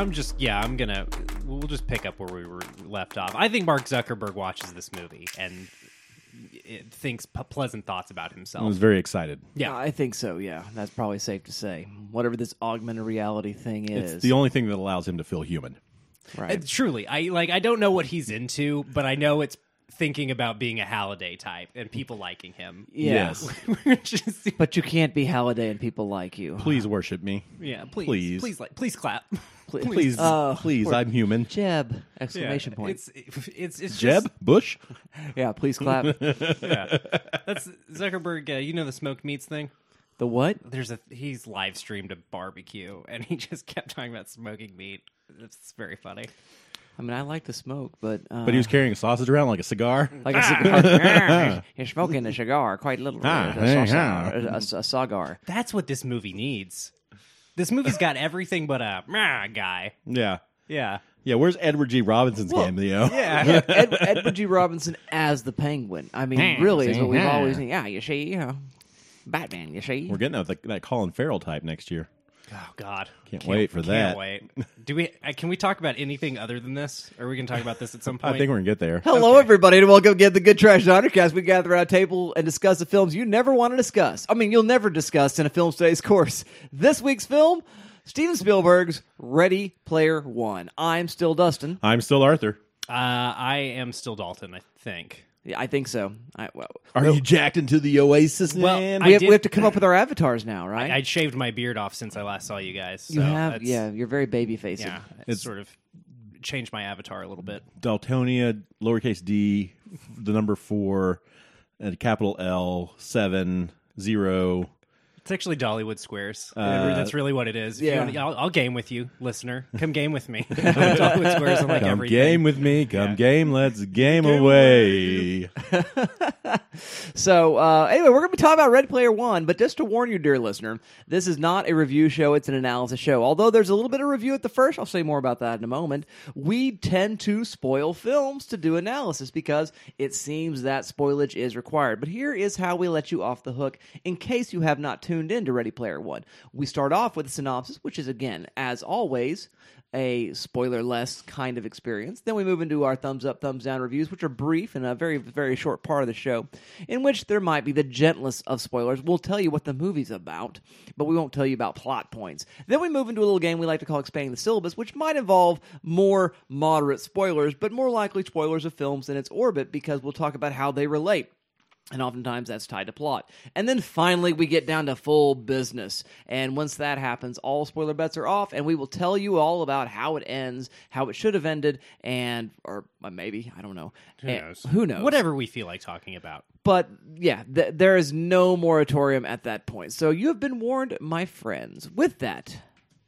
I'm just yeah. I'm gonna we'll just pick up where we were left off. I think Mark Zuckerberg watches this movie and it thinks p- pleasant thoughts about himself. I was very excited. Yeah. I think so. Yeah, that's probably safe to say. Whatever this augmented reality thing is, It's the only thing that allows him to feel human. right? Uh, truly, I like. I don't know what he's into, but I know it's thinking about being a Halliday type and people liking him. yeah. Yes. Which is- But you can't be Halliday and people like you. Please worship me. yeah, please, Please. please, like, please clap. Please, Please, Oh, please, poor I'm human. Jeb! Yeah, Exclamation point. It's it's it's Jeb just- Bush. yeah, please clap. yeah. That's Zuckerberg. Uh, you know the smoked meats thing. the what? There's a he's live streamed a barbecue and he just kept talking about smoking meat. It's very funny. I mean, I like to smoke, but uh, But he was carrying a sausage around like a cigar. like a cigar. You're smoking a cigar, quite literally. Ah, a, hey, cigar, ah. a, a, a cigar. That's what this movie needs. This movie's got everything but a meh guy. Yeah. Yeah. Yeah, where's Edward G. Robinson's cameo? Yeah. Ed, Edward G. Robinson as the Penguin. I mean, really, is what we've always. Yeah, you see, you know, Batman. You see, We're getting that, that Colin Farrell type next year. Oh God. Can't wait for can't that. Wait. Do we? Uh, can we talk about anything other than this? Or are we going to talk about this at some point? I think we're gonna get there. Hello, everybody, and welcome to get the Good Trash Undercast. We gather around a table and discuss the films you never want to discuss. I mean, you'll never discuss in a film today's course. This week's film, Steven Spielberg's Ready Player One. I'm still Dustin. I'm still Arthur. Uh, I am still Dalton. I think. Yeah, I think so. I, well, Are you jacked into the Oasis, Well, man? I we, have, did- we have to come up with our avatars now, right? I shaved my beard off since I last saw you guys. So you have, that's- yeah, you're very baby faced. yeah. It's, It's- sort of changed my avatar a little bit. Daltonia, lowercase d, the number four, and capital L, seven, zero. It's actually Dollywood Squares. Uh, That's really what it is. If yeah. wanna- I'll, I'll game with you, listener. Come game with me. Dollywood Squares. Like Come everything. game with me. Come game. Let's game, away. So uh, anyway, we're going to be talking about Ready Player One, but just to warn you, dear listener, this is not a review show; it's an analysis show. Although there's a little bit of review at the first, I'll say more about that in a moment. We tend to spoil films to do analysis because it seems that spoilage is required. But here is how we let you off the hook in case you have not tuned in to Ready Player One. We start off with a synopsis, which is again, as always, a spoiler less kind of experience. Then we move into our thumbs up, thumbs down reviews, which are brief and a very, very short part of the show, in which there might be the gentlest of spoilers. We'll tell you what the movie's about, but we won't tell you about plot points. Then we move into a little game we like to call expanding the syllabus, which might involve more moderate spoilers, but more likely spoilers of films in its orbit because we'll talk about how they relate. And oftentimes that's tied to plot. And then finally, we get down to full business. And once that happens, all spoiler bets are off, and we will tell you all about how it ends, how it should have ended, and, or uh, maybe, I don't know. Who And- knows? Who knows? Whatever we feel like talking about. But yeah, th- there is no moratorium at that point. So you have been warned, my friends. With that,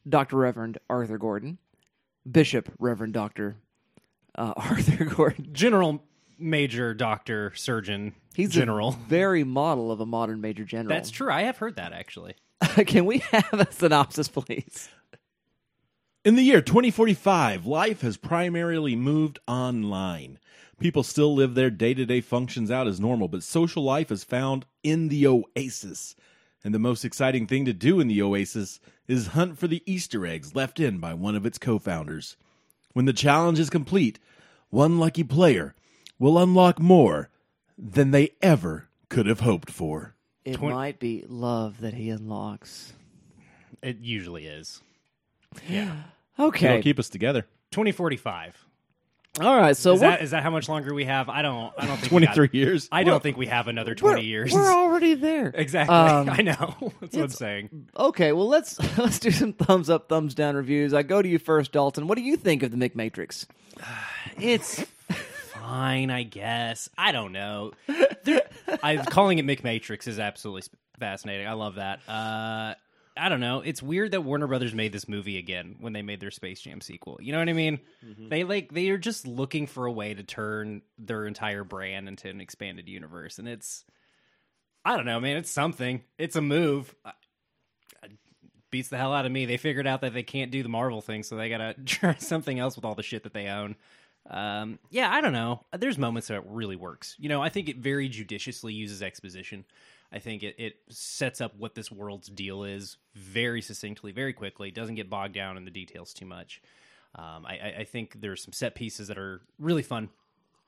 Dr. Reverend Arthur Gordon, Bishop Reverend Dr. Uh, Arthur Gordon. General, major, doctor, surgeon, He's general. the very model of a modern major general. That's true. I have heard that actually. Can we have a synopsis, please? In the year 2045, life has primarily moved online. People still live their day to day functions out as normal, but social life is found in the oasis. And the most exciting thing to do in the oasis is hunt for the Easter eggs left in by one of its co founders. When the challenge is complete, one lucky player will unlock more than they ever could have hoped for. It Twen- might be love that he unlocks. It usually is. Yeah. Okay. It'll keep us together. 2045. All right. So Is what? that is that how much longer we have? I don't. I don't think. we 23 years. I don't think we have another 20 we're, years. We're already there. exactly. Um, I know. That's what I'm it's- saying. Okay. Well, let's let's do some thumbs up, thumbs down reviews. I go to you first, Dalton. What do you think of the McMatrix? It's fine, I guess. I don't know. There- I calling it McMatrix is absolutely fascinating. I love that. Uh, I don't know. It's weird that Warner Brothers made this movie again when they made their Space Jam sequel. You know what I mean? They like they are just looking for a way to turn their entire brand into an expanded universe, and it's I don't know, man. It's something. It's a move. I- I- Beats the hell out of me. They figured out that they can't do the Marvel thing, so they gotta try something else with all the shit that they own. Um, yeah, I don't know. There's moments that it really works. You know, I think it very judiciously uses exposition. I think it, it sets up what this world's deal is very succinctly, very quickly. Doesn't get bogged down in the details too much. Um, I, I- think there's some set pieces that are really fun.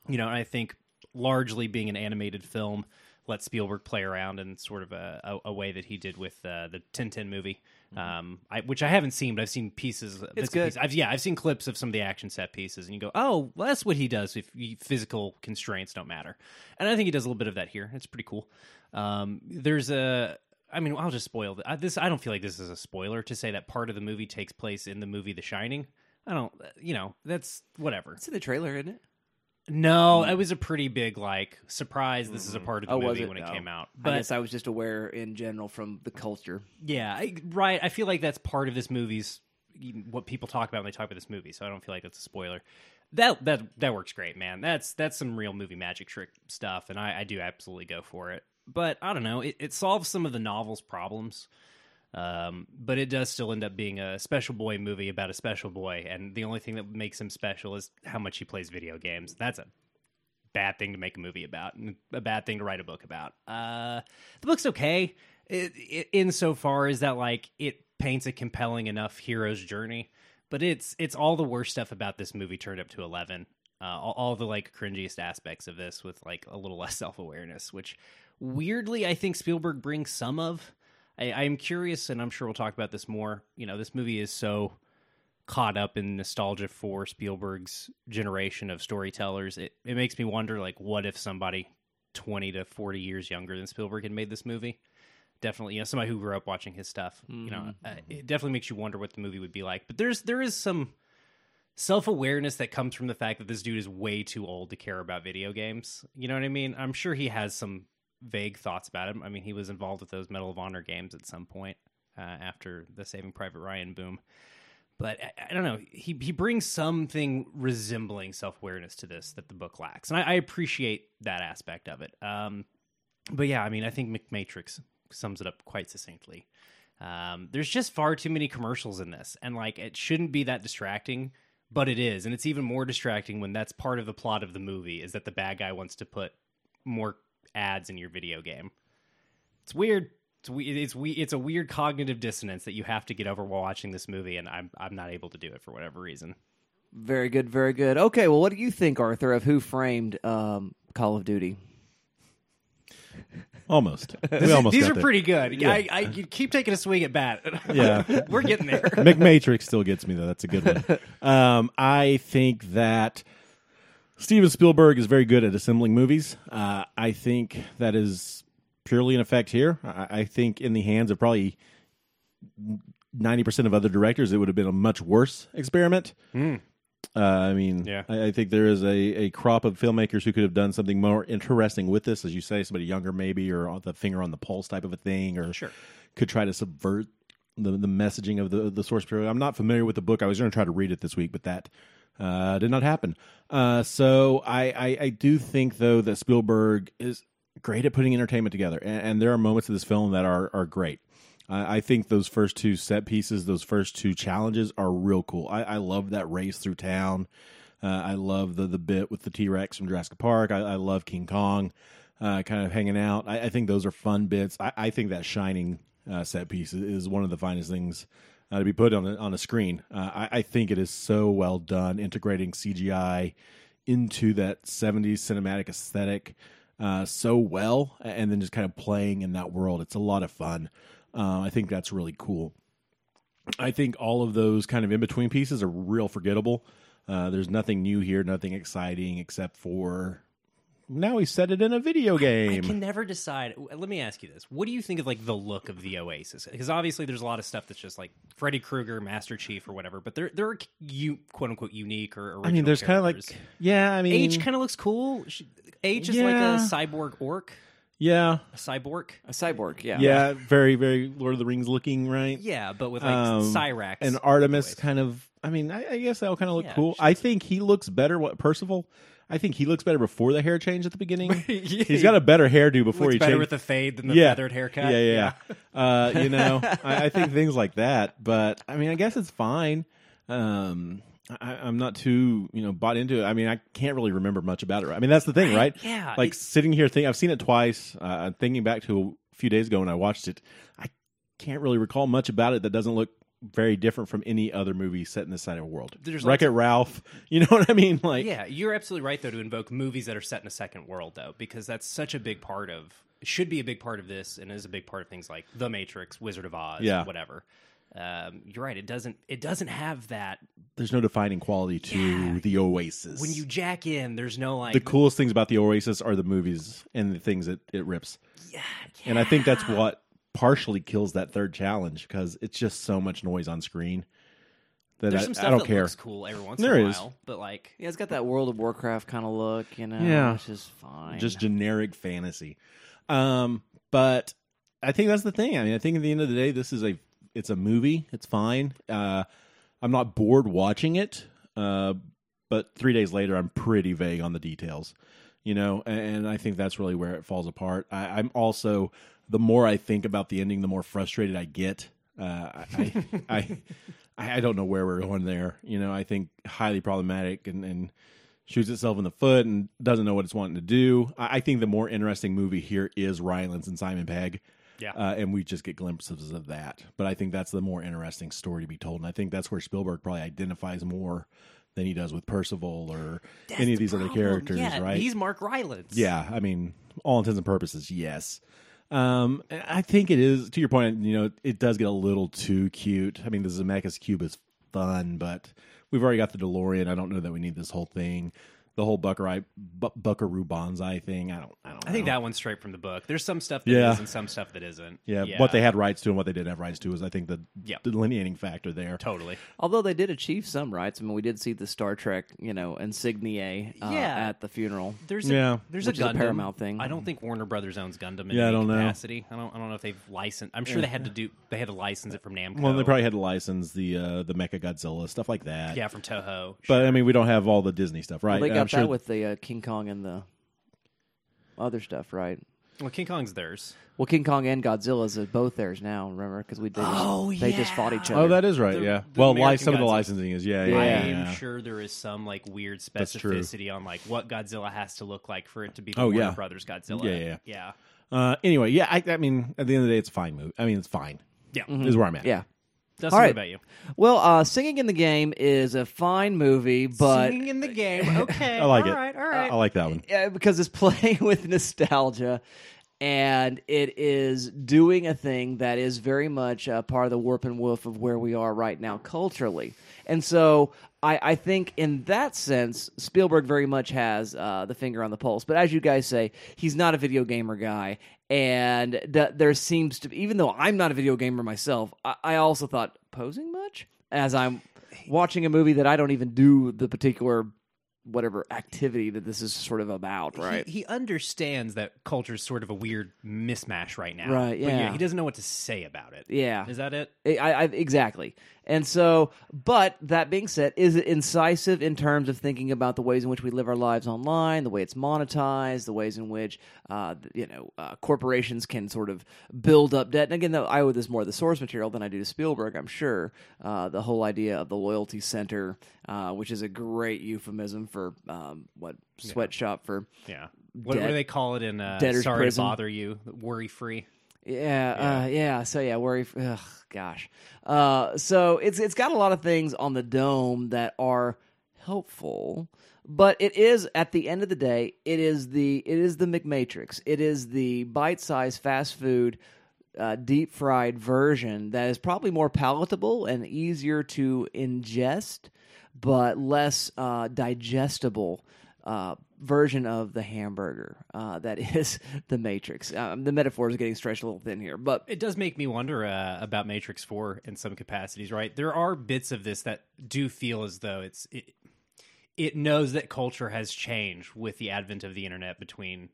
You know, and I think largely being an animated film let Spielberg play around in sort of a, a, a way that he did with uh, the Tintin movie, um, I, which I haven't seen, but I've seen pieces. Mm-hmm. good. pieces. I've, yeah, I've seen clips of some of the action set pieces, and you go, "Oh, well, that's what he does if you- physical constraints don't matter." And I think he does a little bit of that here. It's pretty cool. Um, there's a, I mean, I'll just spoil I- this. I don't feel like this is a spoiler to say that part of the movie takes place in the movie The Shining. I don't, you know, that's whatever. It's in the trailer, isn't it? No, hmm. it was a pretty big like surprise. This is a hmm. part of the Oh, was movie it? when it came out. I But guess I was just aware in general from the culture. yeah, I, right. I feel like that's part of this movie's what people talk about when they talk about this movie. So I don't feel like that's a spoiler. That that that works great, man. That's that's some real movie magic trick stuff, and I, I do absolutely go for it. But I don't know, it, it solves some of the novel's problems. Um, but it does still end up being a special boy movie about a special boy, and the only thing that makes him special is how much he plays video games. That's a bad thing to make a movie about, and a bad thing to write a book about. Uh, the book's okay, it, it, insofar as that like it paints a compelling enough hero's journey, but it's it's all the worst stuff about this movie turned up to eleven. Uh, all, all the like cringiest aspects of this with like a little less self awareness, which weirdly I think Spielberg brings some of. I, I'm curious, and I'm sure we'll talk about this more. You know, this movie is so caught up in nostalgia for Spielberg's generation of storytellers. It it makes me wonder, like, what if somebody twenty to forty years younger than Spielberg had made this movie? Definitely, you know, somebody who grew up watching his stuff. You know, uh, it definitely makes you wonder what the movie would be like. But there's there is some self awareness that comes from the fact that this dude is way too old to care about video games. You know what I mean? I'm sure he has some vague thoughts about him. I mean, he was involved with those Medal of Honor games at some point uh, after the Saving Private Ryan boom. But I, I don't know. He he brings something resembling self awareness to this that the book lacks, and I, I appreciate that aspect of it. Um, but yeah, I mean, I think McMatrix sums it up quite succinctly. Um, there's just far too many commercials in this, and like it shouldn't be that distracting, but it is, and it's even more distracting when that's part of the plot of the movie is that the bad guy wants to put more ads in your video game. It's weird. It's we it's we it's a weird cognitive dissonance that you have to get over while watching this movie, and I'm I'm not able to do it for whatever reason. Very good, very good. Okay, well, what do you think, Arthur, of who framed um, Call of Duty? Almost. We almost These got are there. pretty good. I, I you keep taking a swing at bat. Yeah. we're getting there. McMatrix still gets me though. That's a good one. Um, I think that Steven Spielberg is very good at assembling movies. Uh, I think that is purely an effect here. I, I think in the hands of probably ninety percent of other directors, it would have been a much worse experiment. Uh, I mean, Yeah. I, I think there is a, a crop of filmmakers who could have done something more interesting with this, as you say, somebody younger maybe, or the finger on the pulse type of a thing, or Sure. could try to subvert the the messaging of the the source material. I'm not familiar with the book. I was going to try to read it this week, but that uh, did not happen. Uh, so I, I I do think though that Spielberg is great at putting entertainment together, and, and there are moments of this film that are are great. I I think those first two set pieces, those first two challenges, are real cool. I, I love that race through town. Uh, I love the the bit with the T Rex from Jurassic Park. I, I love King Kong, uh, kind of hanging out. I, I think those are fun bits. I, I think that Shining uh, set piece is, is one of the finest things uh, to be put on a, on a screen. Uh, I, I think it is so well done, integrating CGI into that '70s cinematic aesthetic uh, so well, and then just kind of playing in that world. It's a lot of fun. Uh, I think that's really cool. I think all of those kind of in between pieces are real forgettable. Uh, there's nothing new here, nothing exciting except for now he said it in a video game. I game. can never decide. Let me ask you this: What do you think of like the look of the Oasis? Because obviously, there's a lot of stuff that's just like Freddy Krueger, Master Chief, or whatever. But there, there are you quote unquote unique or original. I mean, there's kind of like, yeah, I mean, H kind of looks cool. H is Yeah. like a cyborg orc, yeah, a cyborg. A cyborg, yeah. yeah, very, very Lord of the Rings looking, right? Yeah, but with like Um, Cyrax and Artemis voice. kind of. I mean, I, I guess that'll kind of look Yeah, cool. I think he looks better. What Percival? I think he looks better before the hair change at the beginning. He's got a better hairdo before looks he better changed. with the fade than the yeah. feathered haircut. Yeah, yeah. yeah. uh, you know, I, I think things like that. But I mean, I guess it's fine. Um, I, I'm not too you know bought into it. I mean, I can't really remember much about it. I mean, that's the thing, right? yeah, Like it- sitting here thinking, I've seen it twice. Uh, thinking back to a few days ago when I watched it. I can't really recall much about it that doesn't look very different from any other movie set in this side of the world. There's Wreck It Ralph. You know what I mean? Like, Yeah, you're absolutely right though to invoke movies that are set in a second world though, because that's such a big part of should be a big part of this, and is a big part of things like The Matrix, Wizard of Oz, Yeah. whatever. Um, you're right. It doesn't. It doesn't have that. there's no defining quality to Yeah. the Oasis. When you jack in, there's no like the coolest things about the Oasis are the movies and the things that it rips. Yeah, And I think that's what partially kills that third challenge because it's just so much noise on screen that There's I, some stuff I don't that care. looks cool every once There in a is. while, but like Yeah, it's got that World of Warcraft kind of look, you know. Yeah. which is fine. Just generic fantasy. Um, but I think that's the thing. I mean, I think at the end of the day, this is a it's a movie. It's fine. Uh, I'm not bored watching it. Uh, but three days later, I'm pretty vague on the details. You know, and I think that's really where it falls apart. I, I'm also the more I think about the ending, the more frustrated I get. Uh, I, I, I, I don't know where we're going there. You know, I think highly problematic and, and shoots itself in the foot and doesn't know what it's wanting to do. I, I think the more interesting movie here is Rylance and Simon Pegg. Yeah. Uh, and we just get glimpses of that. But I think that's the more interesting story to be told. And I think that's where Spielberg probably identifies more than he does with Percival or any of these other characters, yeah, right? He's Mark Rylance. Yeah, I mean, all intents and purposes, yes. Um, I think it is to your point. You know, it does get a little too cute. I mean, the Zemeckis cube is fun, but we've already got the DeLorean. I don't know that we need this whole thing. The whole Buckaroo, Bu- Buckaroo Banzai thing. I don't. I don't. I think know. that one's straight from the book. There's some stuff that Yeah. is and some stuff that isn't. Yeah, what they had rights to and what they didn't have rights to is, I think, the Yeah. delineating factor there. totally. Although they did achieve some rights. I mean, we did see the Star Trek, you know, insignia uh, Yeah. at the funeral. There's a, Yeah. there's Which a is a Gundam. Paramount thing. I don't think Warner Brothers owns Gundam in Yeah, I don't know. capacity. I don't I don't know if they've licensed. I'm sure they had to do they had to license it from Namco. Well, they probably had to license the uh, the Mecha Godzilla stuff like that. yeah from Toho. but I mean, we don't have all the Disney stuff, right? Well, they got I'm sure that with the uh, King Kong and the other stuff, right? well, King Kong's theirs. Well, King Kong and Godzilla's are both theirs now. Remember, because we did. Oh, they just fought each other. Oh, that is right. The- yeah. the Well, li- American some of the licensing is yeah, yeah. I yeah, am yeah. sure there is some like weird specificity on like what Godzilla has to look like for it to be the Oh, Warner yeah. Brothers Godzilla. Yeah, yeah, yeah. Uh, anyway, yeah. I, I mean, at the end of the day, it's a fine movie. I mean, it's fine. Yeah. Is where I'm at. yeah. Dustin, All what right. about you? Well, uh, singing in the game is a fine movie, but Singing in the game. Okay. I like all it. right, all right. I like that one. uh, because it's playing with nostalgia and it is doing a thing that is very much a part of the warp and woof of where we are right now culturally. And so I, I think in that sense, Spielberg very much has uh, the finger on the pulse. But as you guys say, he's not a video gamer guy. And th- there seems to be, even though I'm not a video gamer myself, I, I also thought, posing much? As I'm watching a movie that I don't even do the particular whatever activity that this is sort of about, right? He, he understands that culture is sort of a weird mismatch right now. Right, But yeah. he doesn't know what to say about it. Yeah. Is that it? I, I, exactly. And so, but that being said, is it incisive in terms of thinking about the ways in which we live our lives online, the way it's monetized, the ways in which, uh, you know, uh, corporations can sort of build up debt? And again, though, I owe this more to the source material than I do to Spielberg, I'm sure. Uh, the whole idea of the loyalty center, uh, which is a great euphemism for um, what sweatshop for Yeah. What, what do they call it in uh, debtor's Sorry prison. to Bother You? Worry Free. Yeah, Uh, yeah. So yeah, worry. Ugh, gosh. Uh, so it's it's got a lot of things on the dome that are helpful, but it is at the end of the day, it is the it is the McMatrix. It is the bite-sized fast food. Uh, deep fried version that is probably more palatable and easier to ingest, but less uh, digestible uh, version of the hamburger uh, that is the Matrix. Um, the metaphor is getting stretched a little thin here, but It does make me wonder uh, about Matrix 4 in some capacities, right? There are bits of this that do feel as though it's it, it knows that culture has changed with the advent of the internet between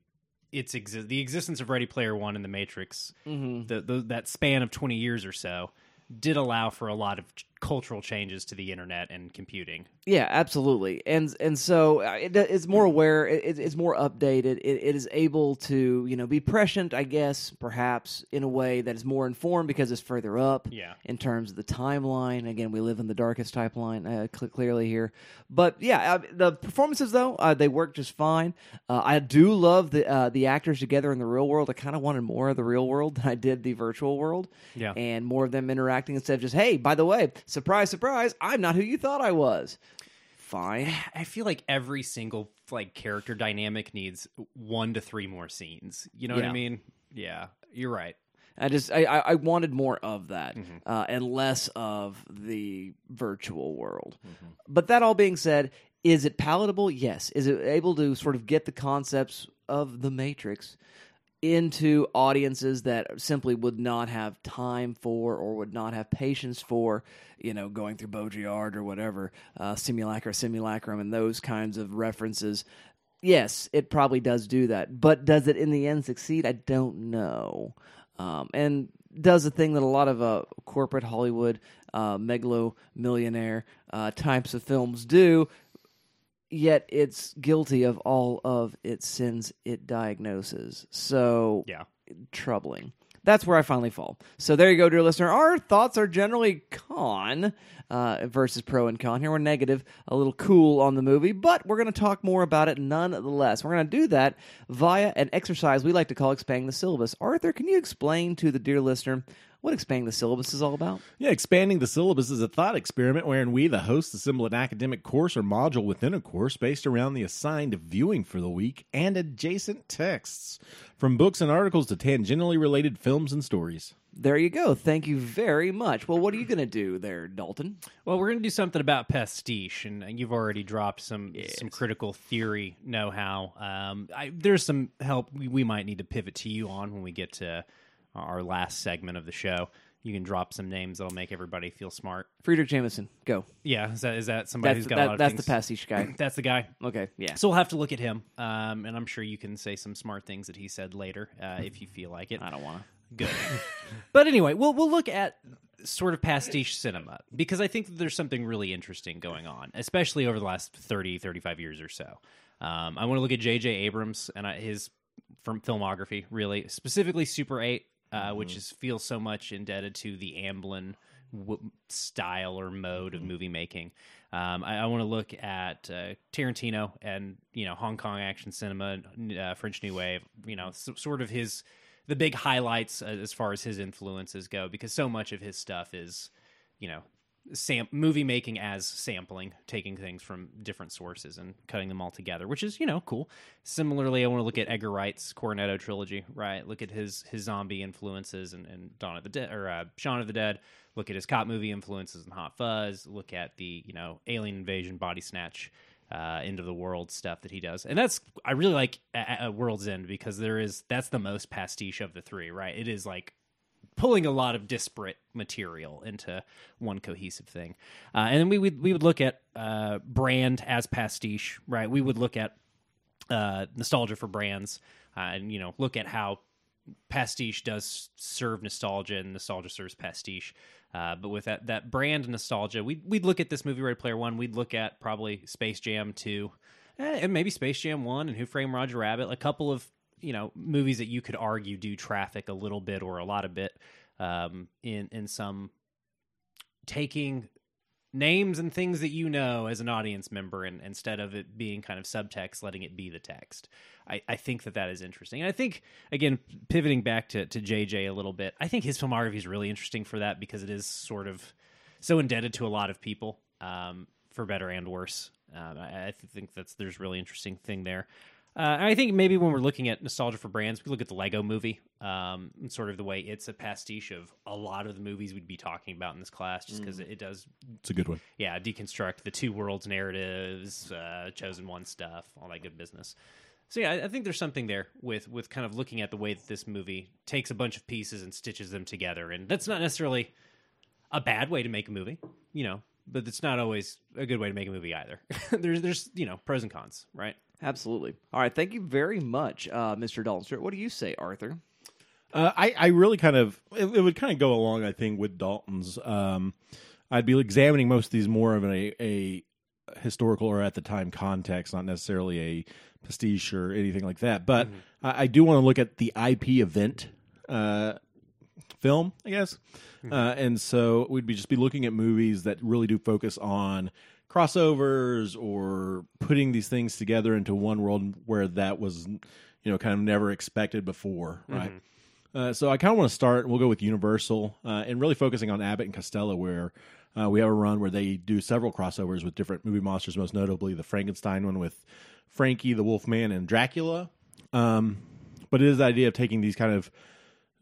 its exi- the existence of Ready Player 1 and the Matrix. The, the that span of 20 years or so did allow for a lot of cultural changes to the internet and computing. Yeah, absolutely, and and so uh, it, it's more aware. It, it's more updated. It, it is able to you know be prescient, I guess, perhaps in a way that is more informed because it's further up. Yeah. In terms of the timeline, again, we live in the darkest timeline uh, cl- clearly here. But yeah, uh, the performances though uh, they work just fine. Uh, I do love the uh, the actors together in the real world. I kind of wanted more of the real world than I did the virtual world. Yeah. and more of them interacting instead of just hey, by the way, surprise, surprise, I'm not who you thought I was. Fine. I feel like every single like character dynamic needs one to three more scenes. You know what Yeah. I mean? Yeah, you're right. I just I, I I wanted more of that Mm-hmm. uh, and less of the virtual world. Mm-hmm. But that all being said, is it palatable? Yes. Is it able to sort of get the concepts of the Matrix into audiences that simply would not have time for or would not have patience for, you know, going through Baudrillard or whatever, uh, Simulacra, Simulacrum, and those kinds of references. Yes, it probably does do that. But does it in the end succeed? I don't know. Um, and does the thing that a lot of uh, corporate Hollywood, uh, megalo millionaire uh, types of films do, yet it's guilty of all of its sins it diagnoses. So Yeah. troubling. That's where I finally fall. So there you go, dear listener. Our thoughts are generally con uh, versus pro and con. Here we're negative, a little cool on the movie, but we're going to talk more about it nonetheless. We're going to do that via an exercise we like to call expanding the syllabus. Arthur, can you explain to the dear listener what expanding the syllabus is all about? Yeah, expanding the syllabus is a thought experiment wherein we, the hosts, assemble an academic course or module within a course based around the assigned viewing for the week and adjacent texts, from books and articles to tangentially related films and stories. There you go. Thank you very much. Well, what are you going to do there, Dalton? Well, we're going to do something about pastiche, and you've already dropped some some critical theory know how. Um, I, there's some help we, we might need to pivot to you on when we get to our last segment of the show. You can drop some names that'll make everybody feel smart. Fredric Jameson, go. Yeah, is that is that somebody That's who's got a lot of that's things? the pastiche guy. That's the guy. Okay, yeah. So we'll have to look at him, um, and I'm sure you can say some smart things that he said later uh, if you feel like it. I don't want to. Good. but anyway, we'll we'll look at sort of pastiche cinema because I think that there's something really interesting going on, especially over the last 30, 35 years or so. Um, I want to look at J.J. Abrams and uh, his from filmography, really specifically Super Eight, uh, which is feels so much indebted to the Amblin w- style or mode of movie making. Um, I, I want to look at uh, Tarantino and you know Hong Kong action cinema, uh, French New Wave. You know, s- sort of his the big highlights uh, as far as his influences go, because so much of his stuff is, you know, sam- movie making as sampling, taking things from different sources and cutting them all together, which is you know cool. Similarly, I want to look at Edgar Wright's Cornetto trilogy, right? Look at his his zombie influences and, and Dawn of the Dead or uh, Shaun of the Dead. Look at his cop movie influences and Hot Fuzz. Look at the you know Alien Invasion, Body Snatch uh, end of the world stuff that he does, and that's I really like World's End because there is that's the most pastiche of the three, right? It is like pulling a lot of disparate material into one cohesive thing, uh, and then we would we would look at uh, brand as pastiche, right? We would look at uh, nostalgia for brands, uh, and you know look at how pastiche does serve nostalgia and nostalgia serves pastiche. Uh, but with that that brand nostalgia, we'd we'd look at this movie Ready Player One. We'd look at probably Space Jam Two, eh, and maybe Space Jam One, and Who Framed Roger Rabbit. A couple of you know movies that you could argue do traffic a little bit or a lot of bit um, in in some taking names and things that you know as an audience member and instead of it being kind of subtext letting it be the text. I, I think that that is interesting. And i think again pivoting back to, to jj a little bit i think his filmography is really interesting for that because it is sort of so indebted to a lot of people um, for better and worse. Um, I, I think that's there's really interesting thing there uh, I think maybe when we're looking at nostalgia for brands, we look at the Lego movie, um, and sort of the way it's a pastiche of a lot of the movies we'd be talking about in this class, just because it does It's a good one. yeah, deconstruct the two worlds narratives, uh, chosen one stuff, all that good business. So yeah, I, I think there's something there with with kind of looking at the way that this movie takes a bunch of pieces and stitches them together, and that's not necessarily a bad way to make a movie, you know, but it's not always a good way to make a movie either. there's there's you know pros and cons, right? Absolutely. All right. Thank you very much, uh, Mr. Dalton. Stewart. What do you say, Arthur? Uh, I, I really kind of it, it would kind of go along I think with Dalton's um, I'd be examining most of these more of a, a historical or at the time context, not necessarily a pastiche or anything like that. But I, I do want to look at the IP event uh, film, I guess. Uh, and so we'd be just be looking at movies that really do focus on crossovers or putting these things together into one world where that was, you know, kind of never expected before, right? Uh, so I kind of want to start. We'll go with Universal uh, and really focusing on Abbott and Costello, where uh, we have a run where they do several crossovers with different movie monsters, most notably the Frankenstein one with Frankie the Wolfman and Dracula. Um, but it is the idea of taking these kind of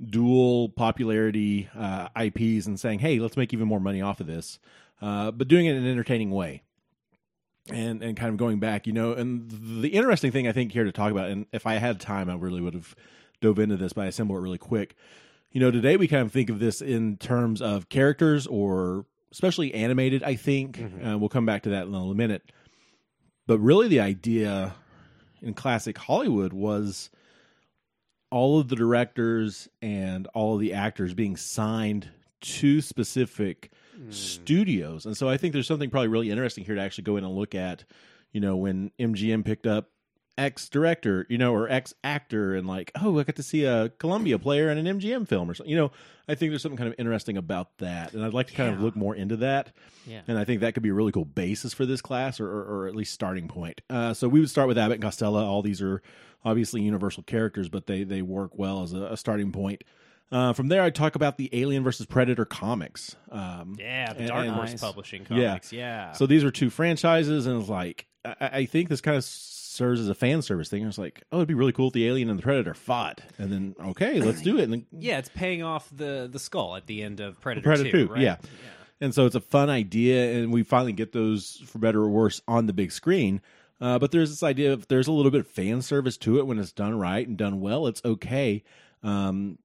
dual popularity uh, IPs and saying, "Hey, let's make even more money off of this," uh, but doing it in an entertaining way. And and kind of going back, you know, and the interesting thing I think here to talk about, and if I had time, I really would have dove into this, but I assemble it really quick. You know, today we kind of think of this in terms of characters or especially animated. I think uh, we'll come back to that in a little minute. But really, the idea in classic Hollywood was all of the directors and all of the actors being signed to specific studios. And so I think there's something probably really interesting here to actually go in and look at, you know, when MGM picked up X director, you know, or X actor, and like, oh, I got to see a Columbia player in an MGM film or something. You know, I think there's something kind of interesting about that, and I'd like to kind of look more into that. Yeah. And I think that could be a really cool basis for this class, or, or, or at least starting point. Uh, so we would start with Abbott and Costello. All these are obviously universal characters, but they they work well as a, a starting point. Uh, from there, I'd talk about the Alien versus Predator comics. Um, Yeah, the Dark and- Horse Nice. Publishing Yeah. comics. Yeah. So these are two franchises, and it's like I, I think this kind of serves as a fan service thing. It's like, oh, it'd be really cool if the Alien and the Predator fought, and then okay, let's do it. And then, yeah, it's paying off the the skull at the end of Predator, Predator 2, 2, right? yeah. And so it's a fun idea, and we finally get those for better or worse on the big screen. Uh, but there's this idea of there's a little bit of fan service to it when it's done right and done well. It's okay, um,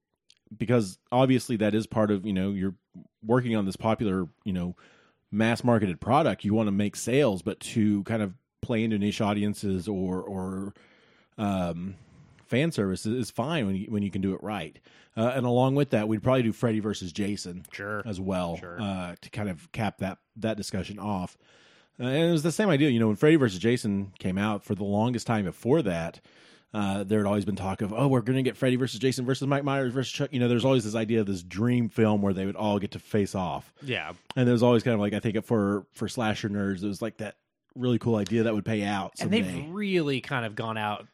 because obviously that is part of you know you're working on this popular you know mass marketed product. You want to make sales, but to kind of play into niche audiences or or um, fan service is, fine when you when you can do it right. Uh, and along with that, we'd probably do Freddy versus Jason Sure. as well Sure. uh, to kind of cap that that discussion off. Uh, and it was the same idea, you know, when Freddy versus Jason came out for the longest time before that. Uh, there had always been talk of, oh, we're going to get Freddy versus Jason versus Mike Myers versus Chuck. You know, there's always this idea of this dream film where they would all get to face off. Yeah. And there was always kind of like, I think for for slasher nerds, it was like that really cool idea that would pay out And they've really kind of gone out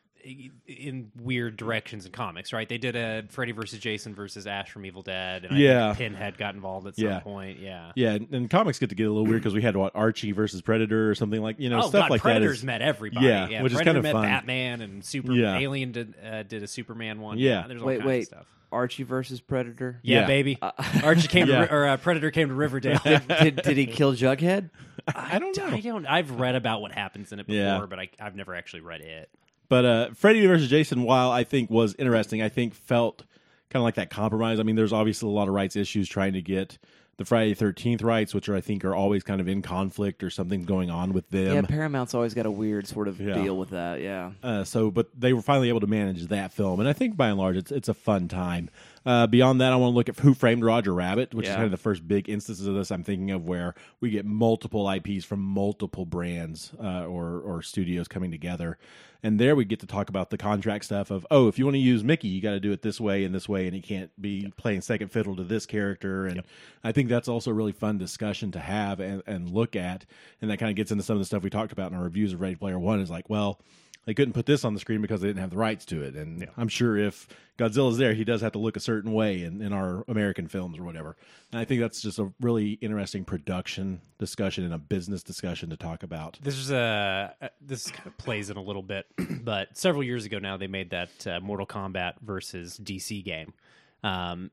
in weird directions in comics, right? They did a Freddy versus Jason versus Ash from Evil Dead, and I Yeah. think Pinhead got involved at some Yeah. point. Yeah. yeah, and, and comics get to get a little weird because we had what Archie versus Predator or something like you know oh stuff God, like Predators that. Is, met everybody. Yeah, which is Predator kind of met fun. Batman and Super Yeah. Alien did uh, did a Superman one. Yeah. there's all Wait, kinds wait. of stuff. Archie versus Predator. Yeah, Yeah. baby. Archie came Yeah. to, or uh, Predator came to Riverdale. did, did he kill Jughead? I don't know. I don't. I've read about what happens in it before, Yeah. but I, I've never actually read it. But uh, Freddy versus Jason, while I think was interesting, I think felt kind of like that compromise. I mean, there's obviously a lot of rights issues trying to get the Friday Thirteenth rights, which are I think are always kind of in conflict or something going on with them. yeah, Paramount's always got a weird sort of Yeah. deal with that. Yeah. Uh, so, but they were finally able to manage that film, and I think by and large, it's it's a fun time. Uh, beyond that, I want to look at Who Framed Roger Rabbit, which is kind of the first big instances of this I'm thinking of, where we get multiple IPs from multiple brands uh, or or studios coming together, and there we get to talk about the contract stuff of oh, if you want to use Mickey, you got to do it this way and this way, and he can't be playing second fiddle to this character, and I think that's also a really fun discussion to have and, and look at, and that kind of gets into some of the stuff we talked about in our reviews of Ready Player One. Is like, well they couldn't put this on the screen because they didn't have the rights to it. And I'm sure if Godzilla's there, he does have to look a certain way in, in our American films or whatever. And I think that's just a really interesting production discussion and a business discussion to talk about. This is a uh, this kind of plays in a little bit, but several years ago now they made that uh, Mortal Kombat versus DC game. Um,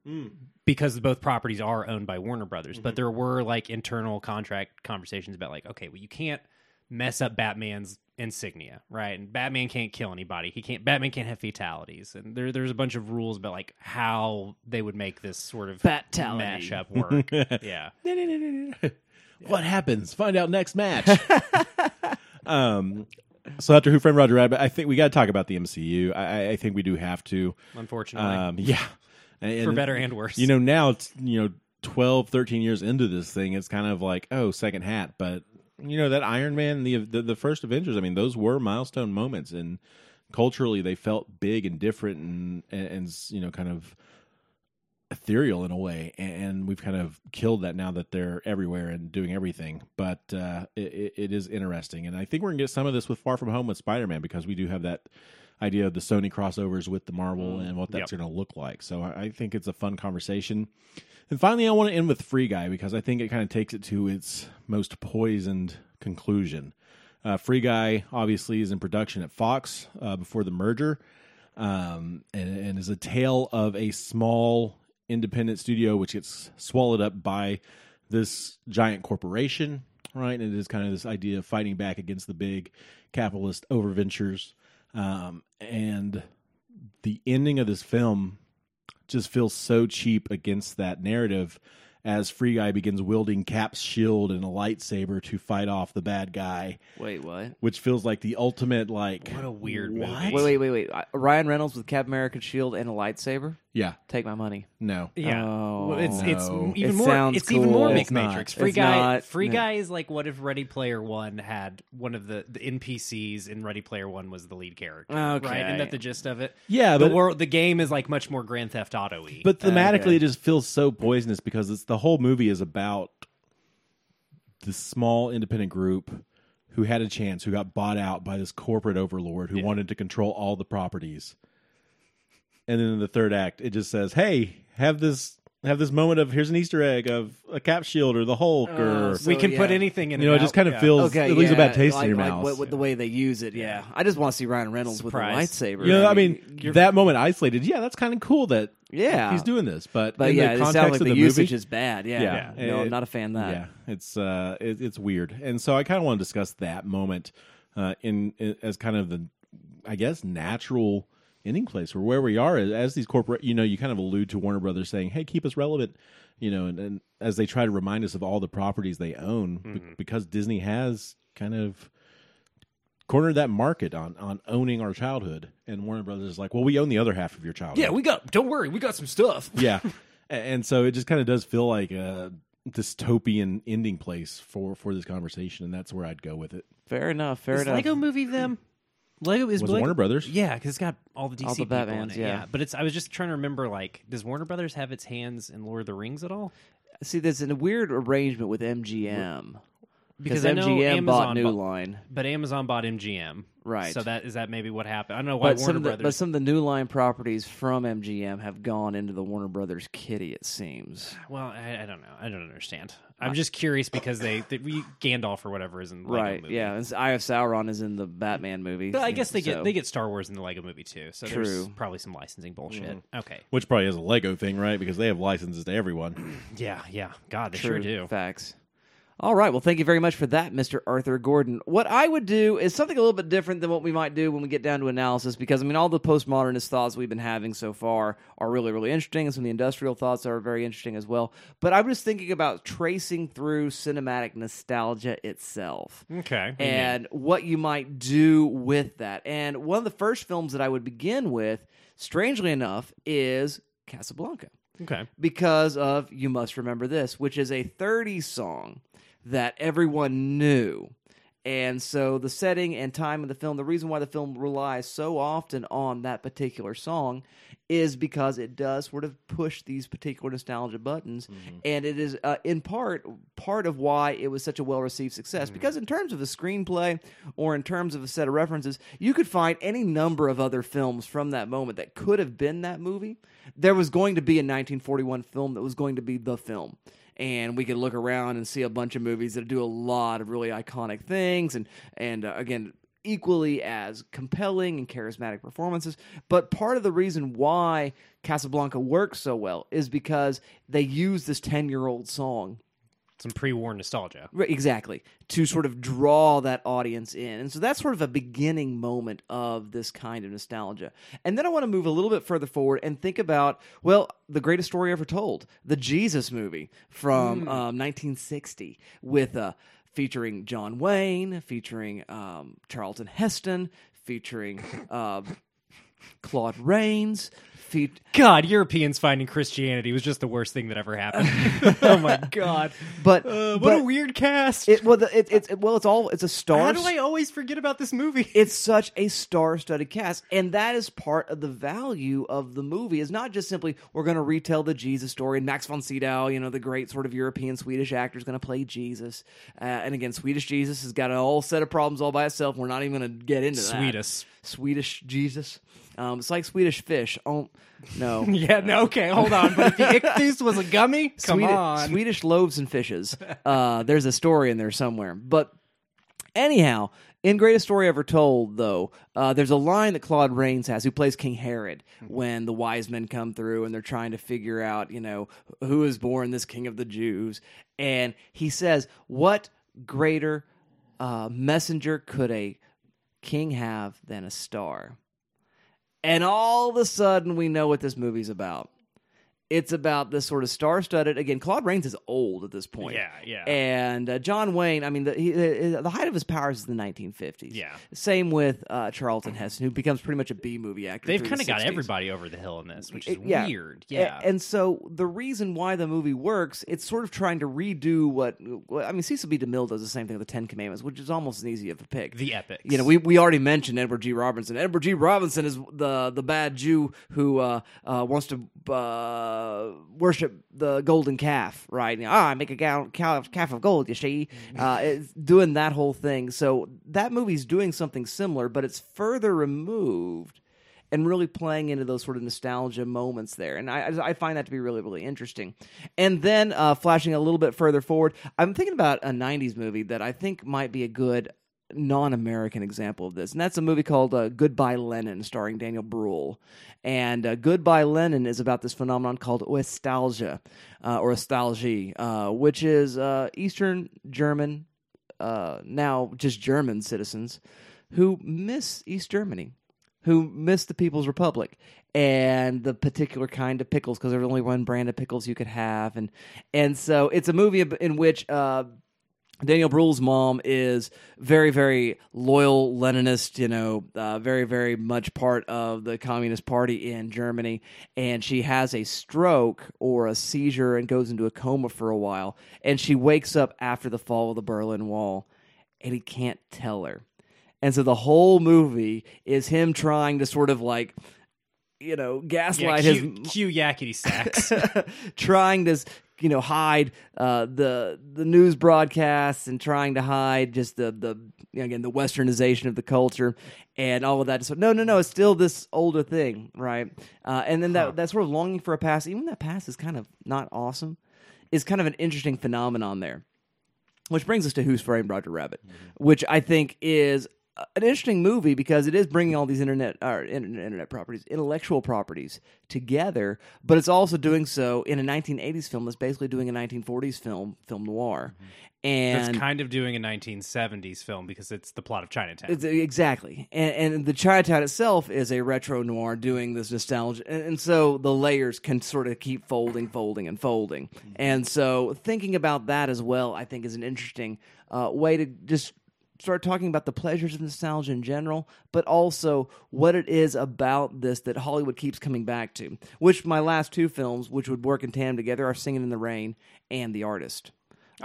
because both properties are owned by Warner Brothers, but there were like internal contract conversations about like, okay, well, you can't mess up Batman's insignia, right? And Batman can't kill anybody. He can't. Batman can't have fatalities, and there there's a bunch of rules about like how they would make this sort of Fatality. mashup work. yeah, What happens? Find out next match. um, so after Who Framed Roger Rabbit, I think we got to talk about the MCU. I, I- I think we do have to. unfortunately, Um, yeah, and, for better and worse. You know, now it's you know 12, 13 years into this thing, it's kind of like, oh, second hat. But, you know, that Iron Man, the, the, the first Avengers, I mean, those were milestone moments. And culturally, they felt big and different and, and, and you know, kind of ethereal in a way and we've kind of killed that now that they're everywhere and doing everything but uh, it, it is interesting and i think we're gonna get some of this with far from home with spider-man because we do have that idea of the sony crossovers with the marvel and what that's Yep. gonna look like so I, I think it's a fun conversation and finally i want to end with free guy because i think it kind of takes it to its most poisoned conclusion uh, free guy obviously is in production at fox uh, before the merger um, and, and is a tale of a small independent studio which gets swallowed up by this giant corporation, right? And it is kind of this idea of fighting back against the big capitalist overventures. Um, and the ending of this film just feels so cheap against that narrative as Free Guy begins wielding Cap's shield and a lightsaber to fight off the bad guy, Wait, what? which feels like the ultimate like What a weird What? movie. Wait, wait, wait, wait. Uh, Ryan Reynolds with Cap American Shield and a lightsaber. Yeah, Take my money. no. Yeah, Oh, Well, it's it's no. even It more. sounds It's even more cool. Mick It's not. Matrix. Free It's guy. not. Free No. guy is like what if Ready Player One had one of the the NPCs in Ready Player One was the lead character. Okay. right? Isn't that the gist of it? Yeah, the but world, the game is like much more Grand Theft Auto-y. But thematically, Okay. it just feels so poisonous because it's the whole movie is about this small independent group who had a chance, who got bought out by this corporate overlord who wanted to control all the properties. And then in the third act, it just says, "Hey, have this have this moment of here's an Easter egg of a cap shield or the Hulk or so- we can put yeah. anything in. you know, it just kind of Yeah. feels Okay, it leaves yeah, a bad taste like, in your like mouth. What, what- the way they use it, yeah. I just want to see Ryan Reynolds Surprise. with a lightsaber. you know, I mean, that moment isolated, yeah, that's kind of cool that yeah, he's doing this, but But in yeah, the it context sounds like of the, the usage movie, is bad. Yeah, Yeah. no, I'm not a fan of that. Yeah, it's uh, it, it's weird, and so I kind of want to discuss that moment uh, in, in as kind of the, I guess, natural ending place or where we are as, as these corporate. You know, you kind of allude to Warner Brothers saying, "Hey, keep us relevant," you know, and, and as they try to remind us of all the properties they own, be- mm-hmm. because Disney has kind of cornered that market on on owning our childhood, and Warner Brothers is like, "Well, we own the other half of your childhood." Yeah, we got. Don't worry, we got some stuff. yeah and so it just kind of does feel like a dystopian ending place for for this conversation and that's where i'd go with it Fair enough. Fair Is enough. Lego Movie them? Lego is was Lego- Warner Brothers Yeah, because it's got all the DC All the people in Batmans, it. yeah. but it's. I was just trying to remember. Like, does Warner Brothers have its hands in Lord of the Rings at all? See, there's a weird arrangement with MGM Because I know MGM bought Amazon New bought- Line, But Amazon bought MGM, Right. So that is that maybe what happened. I don't know why but Warner some, of the, but some of the New Line properties from MGM have gone into the Warner Brothers kitty. It seems. well, I, I don't know. I don't understand. I'm just curious because they, they we, Gandalf or whatever is in the Lego right? movie. Yeah. It's, Eye of Sauron is in the Batman movie. But I guess they get they get Star Wars in the Lego movie too. So there's True. probably some licensing bullshit. Mm-hmm. Okay. which probably is a lego thing right because they have licenses to everyone Yeah, yeah. God, they True. sure do. Facts. All right. Well, thank you very much for that, Mr. Arthur Gordon. What I would do is something a little bit different than what we might do when we get down to analysis, because I mean, all the postmodernist thoughts we've been having so far are really, really interesting, and some of the industrial thoughts are very interesting as well. But I'm just thinking about tracing through cinematic nostalgia itself Okay. Mm-hmm. and what you might do with that. And one of the first films that I would begin with, strangely enough, is Casablanca okay. because of You Must Remember This, which is a 30 song that everyone knew. And so the setting and time of the film, the reason why the film relies so often on that particular song is because it does sort of push these particular nostalgia buttons. And it is uh, in part part of why it was such a well-received success. Because in terms of a screenplay or in terms of a set of references you could find any number of other films from that moment that could have been that movie. There was going to be a 1941 film that was going to be the film and we could look around and see a bunch of movies that do a lot of really iconic things and and uh, again equally as compelling and charismatic performances. But part of the reason why Casablanca works so well is because they use this 10-year-old song Some pre-war nostalgia. Right, exactly to sort of draw that audience in and so that's sort of a beginning moment of this kind of nostalgia and then i want to move a little bit further forward and think about well the greatest story ever told the jesus movie from um, 1960 with uh, featuring john wayne featuring um, charlton heston featuring uh, Claude Rains. Fe- God, Europeans finding Christianity was just the worst thing that ever happened. oh my god! but Uh, what but a weird cast. it well the, it, it's well it's all it's a star. How do I always forget about this movie? it's such a star-studded cast and that is part of the value of the movie is not just simply we're going to retell the jesus story and max von sydow you know the great sort of european swedish actor is going to play jesus uh, and again swedish jesus has got a whole set of problems all by itself we're not even going to get into that Swedish. swedish jesus um, it's like swedish fish oh no Yeah, no, okay, hold on. But if the Ichthus was a gummy, come on. Swedish loaves and fishes. Uh, there's a story in there somewhere. But anyhow, in Greatest Story Ever Told, though, uh, there's a line that Claude Rains has, who plays King Herod, when the wise men come through and they're trying to figure out, you know, who is born this King of the Jews. And he says, What greater uh, messenger could a king have than a star? And all of a sudden, we know what this movie's about. It's about this sort of star-studded. Again, Claude Rains is old at this point. Yeah, yeah. And uh, John Wayne, I mean, the, he, the the height of his powers is the 1950s. Yeah. Same with uh, Charlton Heston, who becomes pretty much a B movie actor. They've kind of got everybody over the hill in this, which is It- yeah. weird. Yeah. And so the reason why the movie works, it's sort of trying to redo what, what I mean, Cecil B. DeMille does the same thing with the Ten Commandments, which is almost as easy of a pick. the epics. You know, we, we already mentioned Edward G. Robinson. Edward G. Robinson is the the bad Jew who uh, uh, wants to uh, worship the golden calf, right? You know, ah, I make a gal- calf, calf of gold, you see. Uh, it's doing that whole thing. So that movie's doing something similar, but it's further removed and really playing into those sort of nostalgia moments there. And I, I find that to be really, really interesting. And then uh, flashing a little bit further forward, I'm thinking about a 90s movie that I think might be a good non-American example of this, and that's a movie called uh, Goodbye Lenin, starring Daniel Bruhl. And uh, Goodbye Lenin is about this phenomenon called nostalgia, uh, or Ostalgie, uh, which is uh, Eastern German, uh, now just German citizens who miss East Germany, who miss the People's Republic and the particular kind of pickles because there's only one brand of pickles you could have, and and so it's a movie in which. Daniel Bruhl's mom is very, very loyal Leninist, you know, uh, very, very much part of the Communist Party in Germany. And she has a stroke or a seizure and goes into a coma for a while. And she wakes up after the fall of the Berlin Wall, and he can't tell her. And so the whole movie is him trying to sort of like, you know, yeah, gaslight cue, his cue yakety sax. trying to you know hide uh, the the news broadcasts and trying to hide just the the you know, again the westernization of the culture and all of that. So no, no, no, it's still this older thing, right? Uh, and then that that sort of longing for a past, even that past is kind of not awesome, is kind of an interesting phenomenon there. Which brings us to Who's Framed Roger Rabbit, which I think is an interesting movie because it is bringing all these internet or internet, internet properties, intellectual properties together, but it's also doing so in a 1980s film that's basically doing a 1940s film, film noir. That's And it's kind of doing a 1970s film because it's the plot of Chinatown. it's, exactly, and, and the Chinatown itself is a retro noir doing this nostalgia, and, and so the layers can sort of keep folding, folding, and folding. And so thinking about that as well, I think, is an interesting uh, way to just start talking about the pleasures of nostalgia in general, but also what it is about this that Hollywood keeps coming back to. Which my last two films, which would work in tandem together, are Singing in the Rain and The Artist.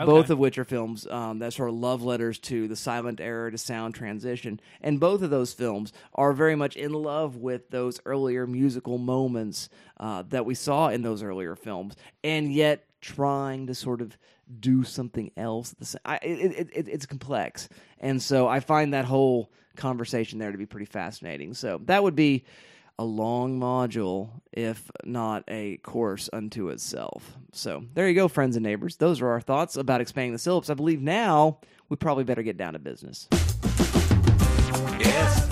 Both of which are films um, that sort of love letters to the silent era to sound transition. And both of those films are very much in love with those earlier musical moments uh, that we saw in those earlier films, and yet trying to sort of do something else. I, it, it, it, it's complex. And so I find that whole conversation there to be pretty fascinating. So that would be a long module, if not a course unto itself. So there you go, friends and neighbors. Those are our thoughts about expanding the syllabus. I believe now we probably better get down to business.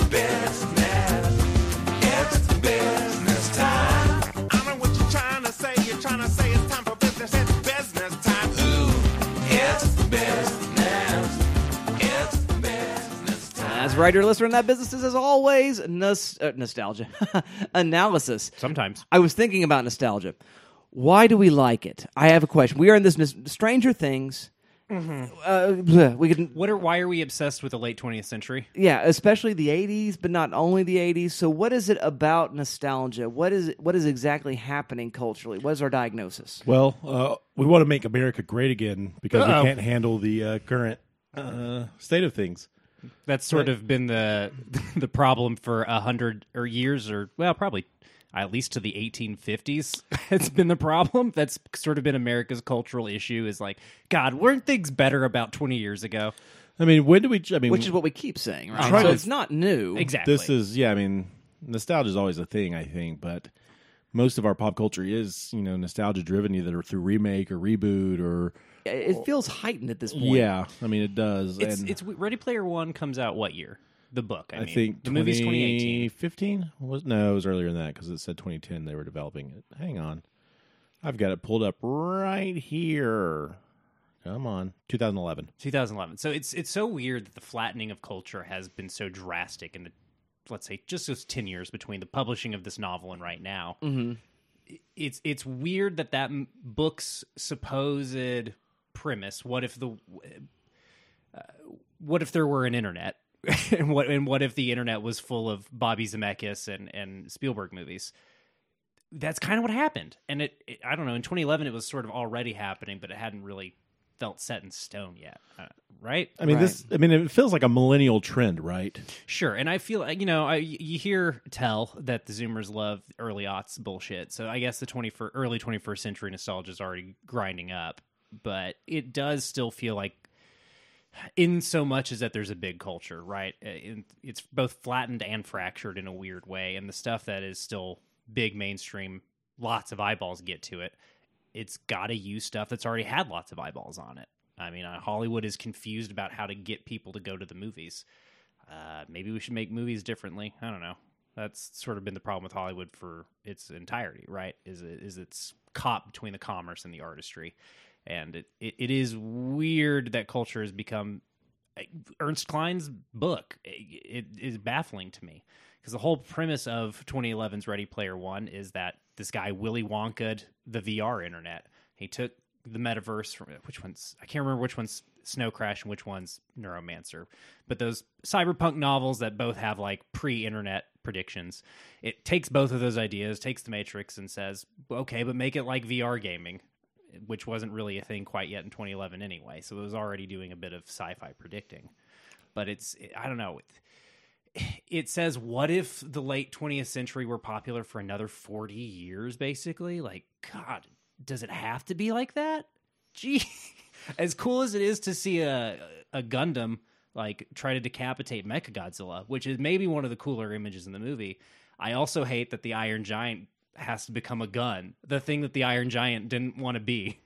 Business. Writer, listener, in that business is, as always, nos- uh, nostalgia, analysis. Sometimes. I was thinking about nostalgia. Why do we like it? I have a question. We are in this nos- Stranger Things uh, bleh, we can What are why are we obsessed with the late 20th century? yeah, especially the '80s, but not only the '80s. So, what is it about nostalgia? What is what is exactly happening culturally? What is our diagnosis? Well, uh, we want to make America great again because Uh-oh. we can't handle the uh, current uh, state of things. That's sort of been the the problem for a hundred or years, or well, probably at least to the 1850s. it's been the problem. That's sort of been America's cultural issue. Is like, God, weren't things better about 20 years ago? I mean, when do we? I mean, Which is what we keep saying, right? Try So to- it's not new. Exactly. this is yeah. I mean, nostalgia is always a thing, I think, but most of our pop culture is you know nostalgia driven, either through remake or reboot or It feels heightened at this point. yeah. I mean, it does. it's and it's Ready Player One comes out what year? The book. I, I mean. think the movie's 2018. 2015 was no, it was earlier than that because it said 2010 they were developing it. Hang on, I've got it pulled up right here. Come on, 2011. 2011. So it's it's so weird that the flattening of culture has been so drastic in the let's say just those 10 years between the publishing of this novel and right now. Mm-hmm. It's it's weird that that book's supposed premise. What if the uh, what if there were an internet? and what and what if the internet was full of Bobby Zemeckis and and Spielberg movies? That's kind of what happened. And it, it I don't know, in 2011 it was sort of already happening, but it hadn't really felt set in stone yet. Uh, right? I mean, Right. this. I mean, it feels like a millennial trend, right? Sure, and I feel like you know, I you hear tell that the Zoomers love early aughts bullshit. So I guess the twenty first, early twenty first century nostalgia is already grinding up, but it does still feel like, in so much as that there's a big culture, right? Uh, It's both flattened and fractured in a weird way, and the stuff that is still big mainstream, lots of eyeballs get to it. It's got to use stuff that's already had lots of eyeballs on it. I mean, uh, Hollywood is confused about how to get people to go to the movies uh, maybe we should make movies differently. I don't know. That's sort of been the problem with Hollywood for its entirety, right? Is it, is it's caught between the commerce and the artistry, and it, it, it is weird that culture has become eh, Ernest Cline's book. It, it is baffling to me because the whole premise of 2011's Ready Player One is that this guy Willy Wonka'd the VR internet. He took the metaverse from eh, which one's I can't remember which one's Snow Crash and which one's Neuromancer, but those cyberpunk novels that both have like pre-internet predictions. It takes both of those ideas, takes the Matrix, and says, okay, but make it like VR gaming, which wasn't really a thing quite yet in 2011 anyway. So it was already doing a bit of sci-fi predicting, but it's I don't know. It says, what if the late 20th century were popular for another 40 years, basically? Like, God, does it have to be like that? Gee, as cool as it is to see a a Gundam like try to decapitate Mechagodzilla, which is maybe one of the cooler images in the movie. I also hate that the Iron Giant has to become a gun, the thing that the Iron Giant didn't want to be.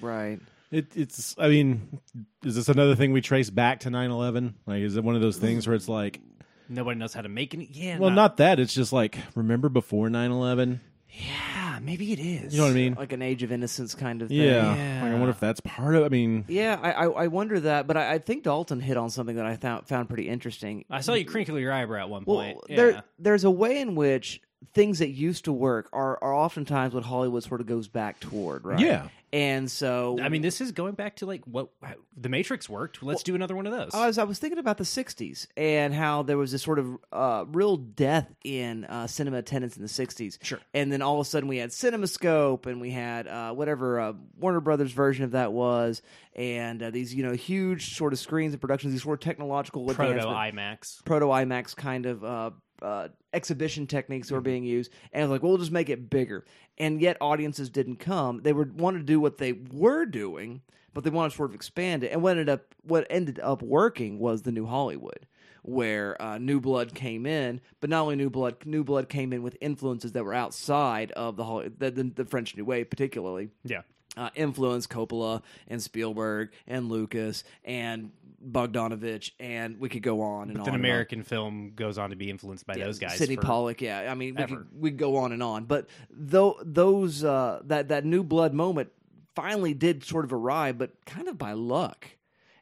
Right. It, it's. I mean, is this another thing we trace back to 9/11? Like, is it one of those things where it's like, Nobody knows how to make it. Yeah, well, not, not that. It's just like, remember before 9/11? yeah, maybe it is. You know what I mean? Like an age of innocence kind of thing. Yeah. Yeah. Like, I wonder if that's part of. I mean, Yeah, I, I, I wonder that, but I, I think Dalton hit on something that I found found pretty interesting. I saw you crinkle your eyebrow at one Well, point. there yeah. there's a way in which things that used to work are, are oftentimes what Hollywood sort of goes back toward, right? Yeah. And so I mean, this is going back to like what the Matrix worked. Let's do another one of those. I was I was thinking about the '60s and how there was this sort of uh, real death in uh, cinema attendance in the '60s. Sure. And then all of a sudden we had CinemaScope and we had uh, whatever uh, Warner Brothers version of that was, and uh, these you know huge sort of screens and productions, these sort of technological Proto IMAX. proto IMAX kind of uh, exhibition techniques Mm-hmm. were being used, and it was like, well, we'll just make it bigger. And yet, audiences didn't come. They were wanted to do what they were doing, but they wanted to sort of expand it. And what ended up what ended up working was the New Hollywood, where uh, New Blood came in. But not only New Blood, New Blood came in with influences that were outside of the the, the, the French New Wave, particularly Yeah. uh, influenced Coppola and Spielberg and Lucas and Bogdanovich, and we could go on and on. Then and on. American film goes on to be influenced by those guys. Sydney Pollack, yeah. I mean, we could, we could go on and on, but though those uh, that that new blood moment finally did sort of arrive, but kind of by luck.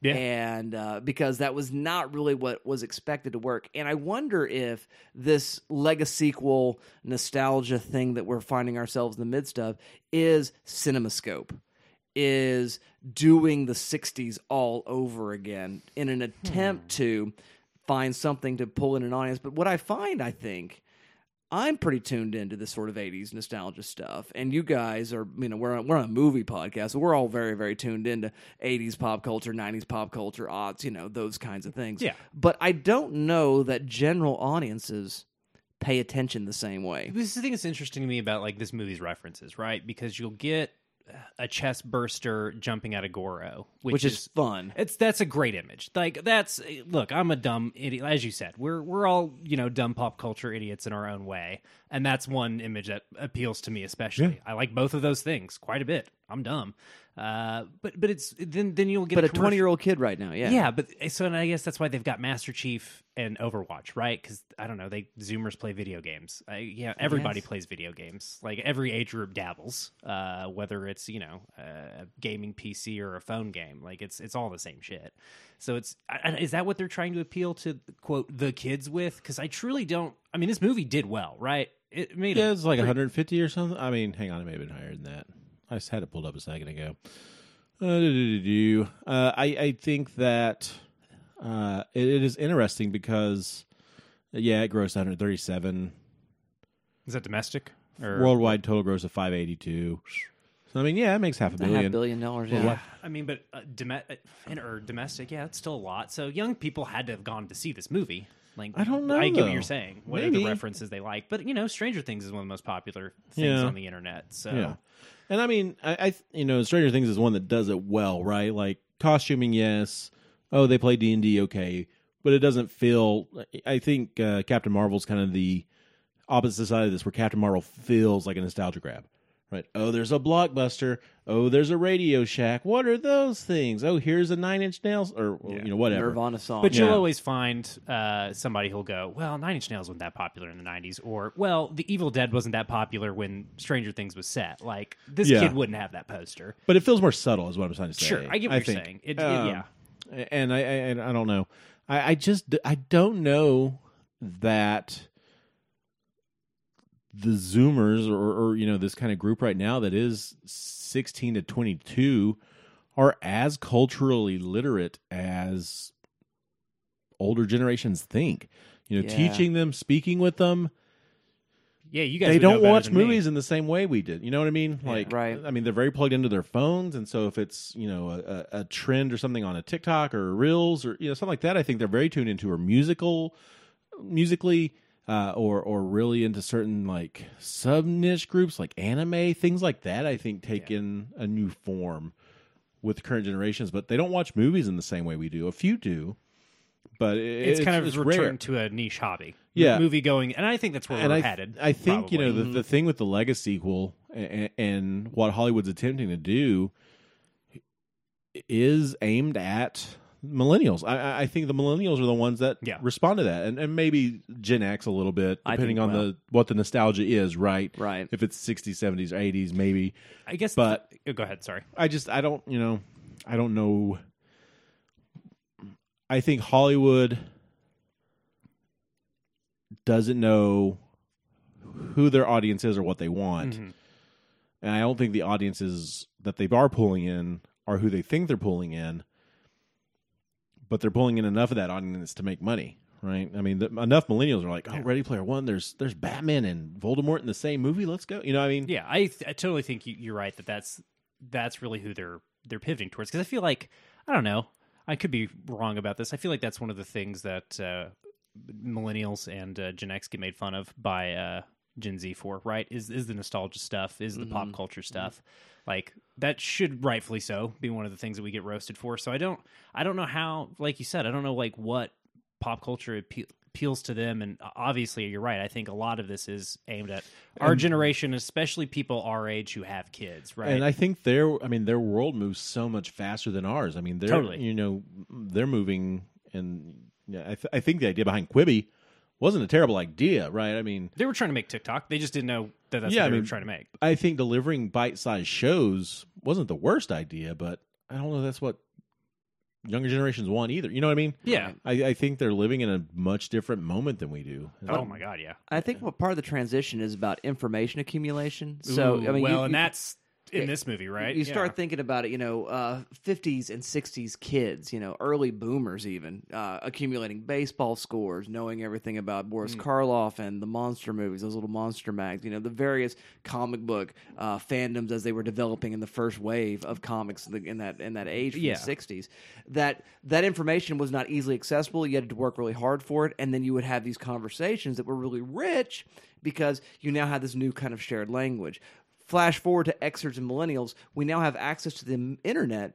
Yeah. And uh, because that was not really what was expected to work. And I wonder if this legacy sequel nostalgia thing that we're finding ourselves in the midst of is CinemaScope. Is doing the 60s all over again in an Hmm. attempt to find something to pull in an audience. But what I find, I think, I'm pretty tuned into this sort of 80s nostalgia stuff. And you guys are, you know, we're on, we're on a movie podcast, so we're all very, very tuned into 80s pop culture, 90s pop culture, odds, you know, those kinds of things. Yeah. But I don't know that general audiences pay attention the same way. This is the thing that's interesting to me about like this movie's references, right? Because you'll get a chest burster jumping out of Goro, which, Which is fun. It's that's a great image. Like that's look, I'm a dumb idiot. As you said, we're we're all you know dumb pop culture idiots in our own way, and that's one image that appeals to me especially. I like both of those things quite a bit. I'm dumb, uh, but but it's then then you'll get But a 20 year old kid right now, yeah. yeah, but eh, so and I guess that's why they've got Master Chief and Overwatch, right? Because I don't know, they Zoomers play video games. I, yeah, everybody guess. plays video games. Like every age group dabbles, uh, whether it's you know a gaming PC or a phone game. Like it's it's all the same shit. So it's I- I- is that what they're trying to appeal to quote the kids with? Because I truly don't. I mean, this movie did well, right? It made Yeah, a it's like 150 or something. I mean, hang on, it may have been higher than that. I just had it pulled up a second ago. Uh. Uh, I I think that uh, it, it is interesting because yeah, it grossed 137 Is that domestic or worldwide total gross of 582. So I mean, yeah, it makes half a A half billion. billion dollars, yeah. Yeah, I mean, but uh, dome- uh, or domestic, yeah, it's still a lot. So young people had to have gone to see this movie. Like, I don't know, I get though. what you're saying. What are Maybe. the references they like? But you know, Stranger Things is one of the most popular things Yeah. on the internet. So Yeah, and I mean, I, I you know, Stranger Things is one that does it well, right? Like costuming, yes. Oh, they play D and D, okay, but it doesn't feel. I think uh, Captain Marvel's kind of the opposite side of this, where Captain Marvel feels like a nostalgia grab, right? Oh, there's a blockbuster. Oh, there's a Radio Shack. What are those things? Oh, here's a Nine Inch Nails, or you know, whatever. Nirvana song. But Yeah. you'll always find uh, somebody who'll go, "Well, Nine Inch Nails wasn't that popular in the '90s," or "Well, The Evil Dead wasn't that popular when Stranger Things was set." Like this Yeah. kid wouldn't have that poster. But it feels more subtle, is what I'm trying to say. Sure, I get what you're think. saying. It- it- Um, yeah. and I, I and I don't know. I, I just I don't know that the Zoomers or, or you know this kind of group right now that is 16 to 22 are as culturally literate as older generations think. You know, Yeah. teaching them, speaking with them, Yeah, you guys. they don't watch than me. movies in the same way we did. You know what I mean? Like, Right. I mean, they're very plugged into their phones, and so if it's you know a, a, a trend or something on a TikTok or Reels or you know something like that, I think they're very tuned into or musical, musically, uh, or or really into certain like sub niche groups like anime things like that. I think take in a new form with current generations, but they don't watch movies in the same way we do. A few do, but it, It's, kind of it's returned rare. to a niche hobby. Yeah. movie going, and I think that's where and we're I, headed. I think you know the, the thing with the legacy sequel and, and what Hollywood's attempting to do is aimed at millennials. I- I, think the millennials are the ones that Yeah. respond to that, and, and maybe Gen X a little bit, depending think on well. the what the nostalgia is. Right, Right. If it's sixties, seventies, or eighties, maybe. I guess, but- oh, go ahead. Sorry. I just I don't you know I don't know. I think Hollywood doesn't know who their audience is or what they want, Mhm. and I don't think the audiences that they are pulling in are who they think they're pulling in. But they're pulling in enough of that audience to make money, right? I mean, the, enough millennials are like, "Oh, Ready Player One. There's there's Batman and Voldemort in the same movie. Let's go." You know, what I mean, Yeah, I, th- I totally think you, you're right that that's that's really who they're they're pivoting towards. Because I feel like I don't know. I could be wrong about this. I feel like that's one of the things that uh, millennials and uh, Gen X get made fun of by uh, Gen Z for. Right? Is is the nostalgia stuff? Is the pop culture stuff? Like that should rightfully so be one of the things that we get roasted for. So I don't I don't know how. Like you said, I don't know like what pop culture appe- appeals to them and uh, obviously you're right i think a lot of this is aimed at our generation especially people our age who have kids right And I think their, I mean, their world moves so much faster than ours. I mean, they're, Totally. you know, they're moving, and yeah, I, th- I think the idea behind Quibi wasn't a terrible idea, right? I mean, they were trying to make tiktok they just didn't know that that's Yeah, what I they mean- were trying to make I think delivering bite-sized shows wasn't the worst idea, but I don't know that's what younger generations want either. You know what I mean? yeah I, I think they're living in a much different moment than we do. oh my god yeah I think what part of the transition is about information accumulation. So Ooh, I mean, well you, and you- that's in this movie, right? You start Yeah. thinking about it, you know, uh, 50s and 60s kids, you know, early boomers even, uh, accumulating baseball scores, knowing everything about Boris Karloff and the monster movies, those little monster mags, you know, the various comic book uh, fandoms as they were developing in the first wave of comics in in that in that age from Yeah. the 60s. That that information was not easily accessible. You had to work really hard for it, and then you would have these conversations that were really rich because you now had this new kind of shared language. Flash forward to Xers and millennials, we now have access to the internet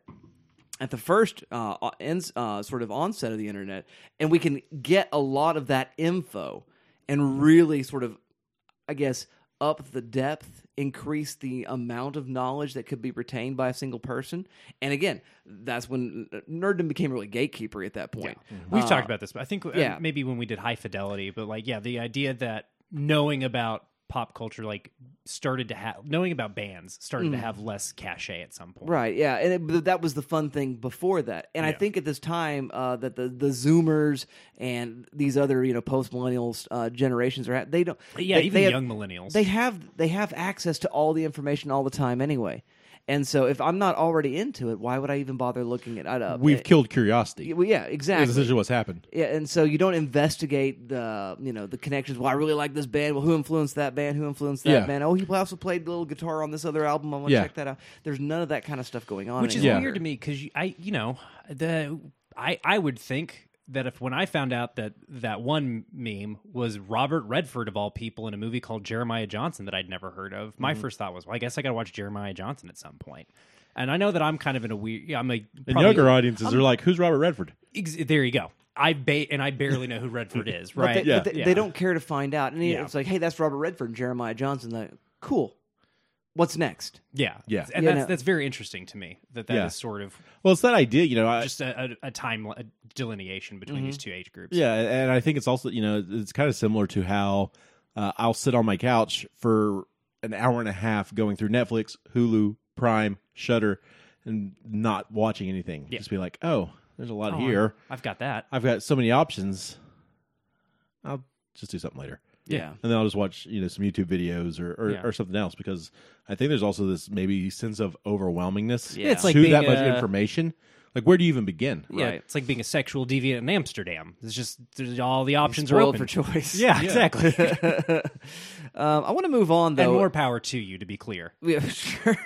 at the first uh, uh, ends, uh, sort of onset of the internet, and we can get a lot of that info and really sort of, I guess, up the depth, increase the amount of knowledge that could be retained by a single person. And again, that's when uh, nerddom became really gatekeeper at that point. We've Uh, talked about this, but I think uh, yeah. maybe when we did High Fidelity, but like, yeah, the idea that knowing about pop culture, like, started to have knowing about bands started to have less cachet at some point. Mm. Right, yeah, and it, that was the fun thing before that. And I think at this time uh, that the the Zoomers and these other you know post millennials uh, generations are they don't Yeah, they- even they have- young millennials. they have they have access to all the information all the time anyway. And so if I'm not already into it, why would I even bother looking at it up? We've Uh, killed curiosity. well, yeah, That's exactly. essentially what's happened. Yeah, and so you don't investigate the you know the connections. Well, I really like this band. Well, who influenced that band? Who influenced that Yeah. band? Oh, he also played a little guitar on this other album. I want to Yeah. check that out. There's none of that kind of stuff going on. which is any Yeah. longer. weird to me because I, you know, the I I would think that if when I found out that that one meme was Robert Redford of all people in a movie called Jeremiah Johnson that I'd never heard of, Mm-hmm. my first thought was, well, I guess I got to watch Jeremiah Johnson at some point. And I know that I'm kind of in a weird. I'm a And probably- younger audiences are like, "Who's Robert Redford?" Ex- there you go. I ba- and I barely know who Redford is, But right? they, Yeah. but they, Yeah. they don't care to find out. And Yeah. it's like, hey, that's Robert Redford and Jeremiah Johnson. Like, cool. What's next? Yeah, Yeah. and Yeah, that's no. that's very interesting to me. That that is Yeah. sort of Well, it's that idea, you know. I, just a, a, a time a delineation between these two age groups. Yeah, and I think it's also you know it's kind of similar to how uh, I'll sit on my couch for an hour and a half going through Netflix, Hulu, Prime, Shudder, and not watching anything. Yeah. Just be like, oh, there's a lot Oh, here. I've got that. I've got so many options. I'll just do something later, Yeah. and then I'll just watch you know some YouTube videos or or, Yeah. or something else because I think there's also this maybe sense of overwhelmingness. Yeah. It's like to being that much information. Like, where do you even begin? Yeah, Right. it's like being a sexual deviant in Amsterdam. It's just there's all the options are open for choice. Yeah, exactly. um, I want to move on, though. and more power to you, to be clear. Yeah, sure.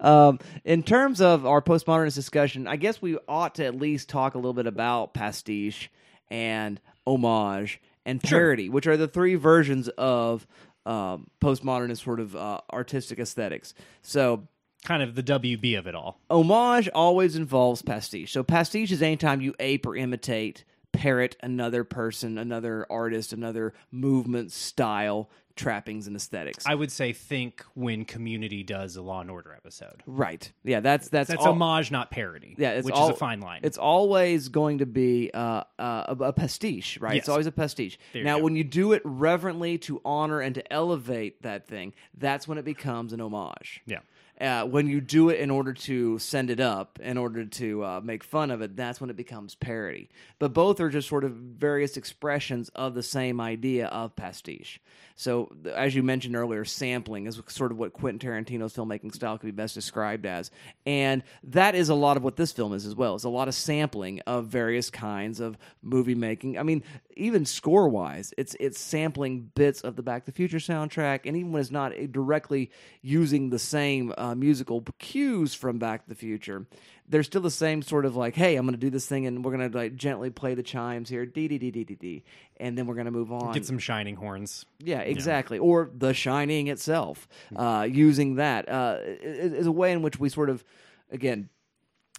um, in terms of our postmodernist discussion, I guess we ought to at least talk a little bit about pastiche and homage and parody, which are the three versions of um, postmodernist sort of uh, artistic aesthetics. So, Kind of the WB of it all. homage always involves pastiche. So, pastiche is anytime you ape or imitate, parrot another person, another artist, another movement, style, trappings, and aesthetics. I would say think when Community does a Law and Order episode. right. Yeah, that's that's That's all- homage, not parody. Yeah, it's which all, is a fine line. It's always going to be uh, uh, a, a pastiche, right? It's always a pastiche. There now, go. when you do it reverently to honor and to elevate that thing, that's when it becomes an homage. yeah. Uh, when you do it in order to send it up, in order to uh, make fun of it, that's when it becomes parody. But both are just sort of various expressions of the same idea of pastiche. So, as you mentioned earlier, sampling is sort of what Quentin Tarantino's filmmaking style could be best described as, and that is a lot of what this film is as well. It's a lot of sampling of various kinds of movie making. I mean, even score wise, it's it's sampling bits of the Back to the Future soundtrack, and even when it's not directly using the same uh, musical cues from Back to the Future, there's still the same sort of like, hey, I'm going to do this thing, and we're going to like gently play the chimes here, dee dee dee dee dee dee, and then we're going to move on. Get some shining horns. Yeah, exactly. Or The Shining itself, uh, using that uh, is a way in which we sort of, again,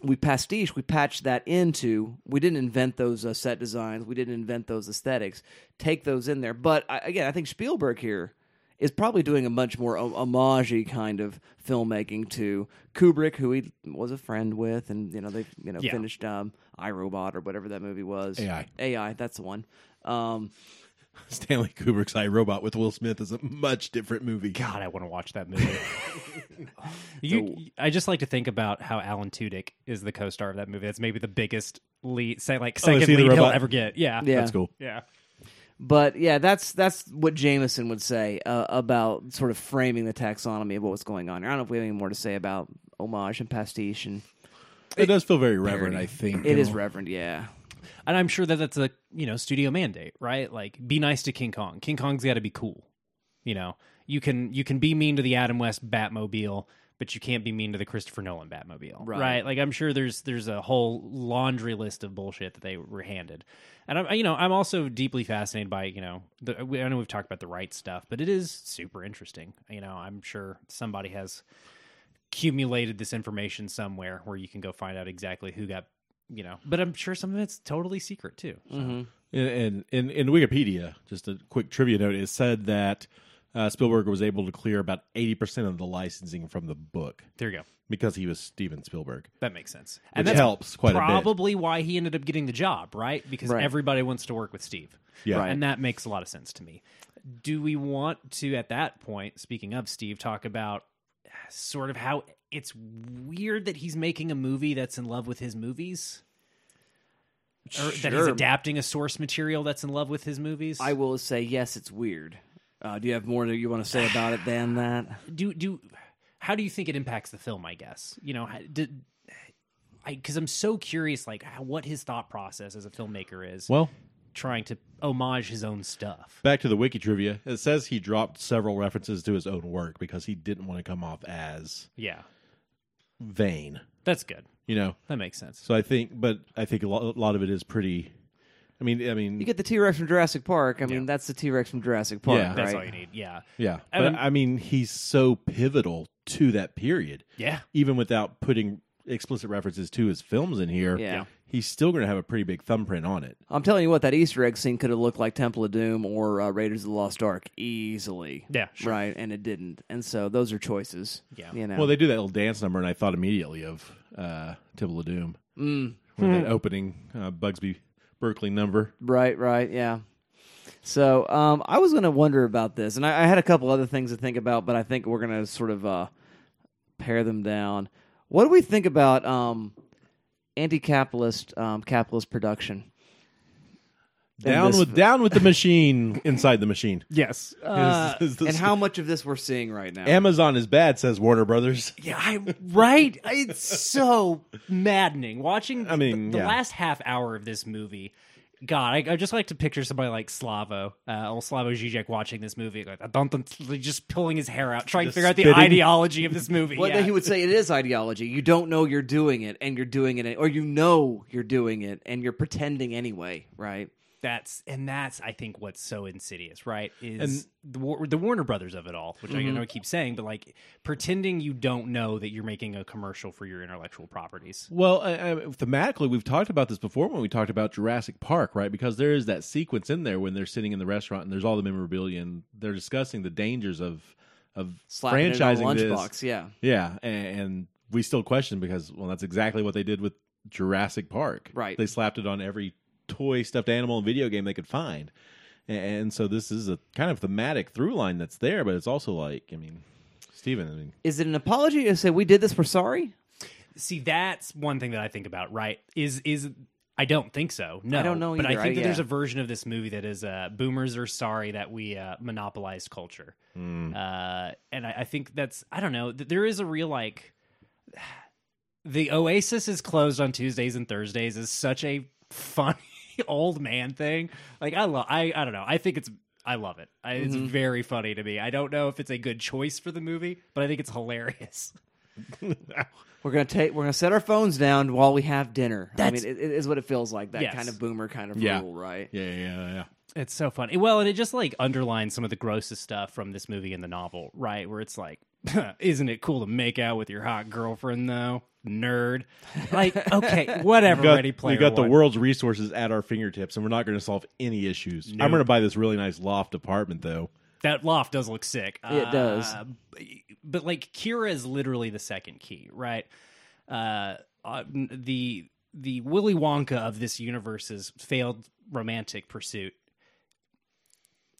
we pastiche, we patch that into. We didn't invent those uh, set designs, we didn't invent those aesthetics. Take those in there, but I, again, I think Spielberg here is probably doing a much more ho- homage kind of filmmaking to Kubrick, who he was a friend with, and you know they you know Yeah. finished um, iRobot or whatever that movie was. AI. AI, that's the one. Um, Stanley Kubrick's I Robot with Will Smith is a much different movie. God, I want to watch that movie. you, I just like to think about how Alan Tudyk is the co-star of that movie. That's maybe the biggest lead, say like Oh, second he the lead he'll ever get. Yeah, Yeah. That's cool. yeah. But yeah, that's that's what Jameson would say uh, about sort of framing the taxonomy of what was going on. here. I don't know if we have any more to say about homage and pastiche, and It does feel very reverent, I think. it you is know. reverent. Yeah, And I'm sure that that's a you know studio mandate, right? Like, be nice to King Kong. King Kong's got to be cool. You know, you can you can be mean to the Adam West Batmobile, but you can't be mean to the Christopher Nolan Batmobile, Right. Like, I'm sure there's there's a whole laundry list of bullshit that they were handed. And I'm you know I'm also deeply fascinated by you know the, I know we've talked about the right stuff, but it is super interesting. You know, I'm sure somebody has accumulated this information somewhere where you can go find out exactly who got you know but i'm sure some of it's totally secret too so. In, in, in, in Wikipedia, just a quick trivia note, it said that uh, Spielberg was able to clear about 80% of the licensing from the book there you go because he was Steven Spielberg. that makes sense Which that's helps quite a bit. probably why he ended up getting the job right because Right. everybody wants to work with steve Yeah. Right. and that makes a lot of sense to me do we want to at that point speaking of steve talk about sort of how it's weird that he's making a movie that's in love with his movies. Or that he's adapting a source material that's in love with his movies. I will say yes, it's weird. Uh, do you have more that you want to say about it than that? do do how do you think it impacts the film i guess? You know how- did i because i'm so curious like how, what his thought process as a filmmaker is. Well, trying to homage his own stuff back to the wiki trivia. It says he dropped several references to his own work because he didn't want to come off as yeah vain. that's good You know, that makes sense so I think, but I think a lot, a lot of it is pretty. I mean, I mean, You get the T Rex from Jurassic Park. I mean, that's the T Rex from Jurassic Park, Yeah. right? that's all you need yeah yeah, I but mean- I mean, he's so pivotal to that period. yeah even without putting explicit references to his films in here, Yeah. He's still going to have a pretty big thumbprint on it. I'm telling you what, that Easter egg scene could have looked like Temple of Doom or uh, Raiders of the Lost Ark easily. Yeah, sure. Right, and it didn't. And so those are choices. Yeah. You know. Well, they do that little dance number, and I thought immediately of uh, Temple of Doom. Mm. With that opening uh, Busby Berkeley number. Right, right, yeah. So um, I was going to wonder about this, and I, I had a couple other things to think about, but I think we're going to sort of uh, pare them down. What do we think about um, anti-capitalist um, capitalist production? And Down this- with down with the machine inside the machine. yes Uh, Is- is the- and how much of this we're seeing right now? Amazon is bad, says Warner Brothers. Yeah, I right. It's so maddening watching. I mean, the, the yeah. last half hour of this movie. God, I, I just like to picture somebody like Slavoj, uh, old Slavoj Zizek, watching this movie, like I don't, just pulling his hair out, trying Just to figure out the ideology of this movie. Well, yeah. he would say it is ideology. You don't know you're doing it, and you're doing it, or you know you're doing it, and you're pretending anyway, right? That's and that's I think what's so insidious, right? Is the the Warner Brothers of it all, which I know mm-hmm. I keep saying, but like pretending you don't know that you're making a commercial for your intellectual properties. Well, I, I, thematically, we've talked about this before when we talked about Jurassic Park, right? Because there is that sequence in there when they're sitting in the restaurant and there's all the memorabilia and they're discussing the dangers of of Slapping it on a franchising this. lunchbox, yeah. Yeah, and, and we still question because well, that's exactly what they did with Jurassic Park. Right. They slapped it on every toy, stuffed animal, and video game they could find, and, and so this is a kind of thematic through line that's there, but it's also like, I mean, Steven, I mean, Is it an apology to say we did this? We're sorry. See, that's one thing that I think about. Right? Is is I don't think so. No, I don't know But I think I- that there's a version of this movie that is uh, boomers are sorry that we uh, monopolized culture, uh, and I, I think that's I don't know. th- There is a real like the Oasis is closed on Tuesdays and Thursdays is such a funny old man thing. Like I love I I don't know. I think it's I love it. I, It's Mm-hmm. very funny to me. I don't know if it's a good choice for the movie, but I think it's hilarious. We're gonna take. We're gonna set our phones down while we have dinner. I That's- mean, it, it is what it feels like. That Yes. kind of boomer kind of Yeah. rule, right? yeah, yeah, yeah. It's so funny. Well, and it just like underlines some of the grossest stuff from this movie and the novel, right? Where it's like, isn't it cool to make out with your hot girlfriend though? Nerd. Like, okay, whatever. We've got, Ready Player we've got the One. world's resources at our fingertips, and we're not going to solve any issues. I'm going to buy this really nice loft apartment, though. That loft does look sick. It does. Uh, but like Kira is literally the second key, right? Uh, uh, the the Willy Wonka of this universe's failed romantic pursuit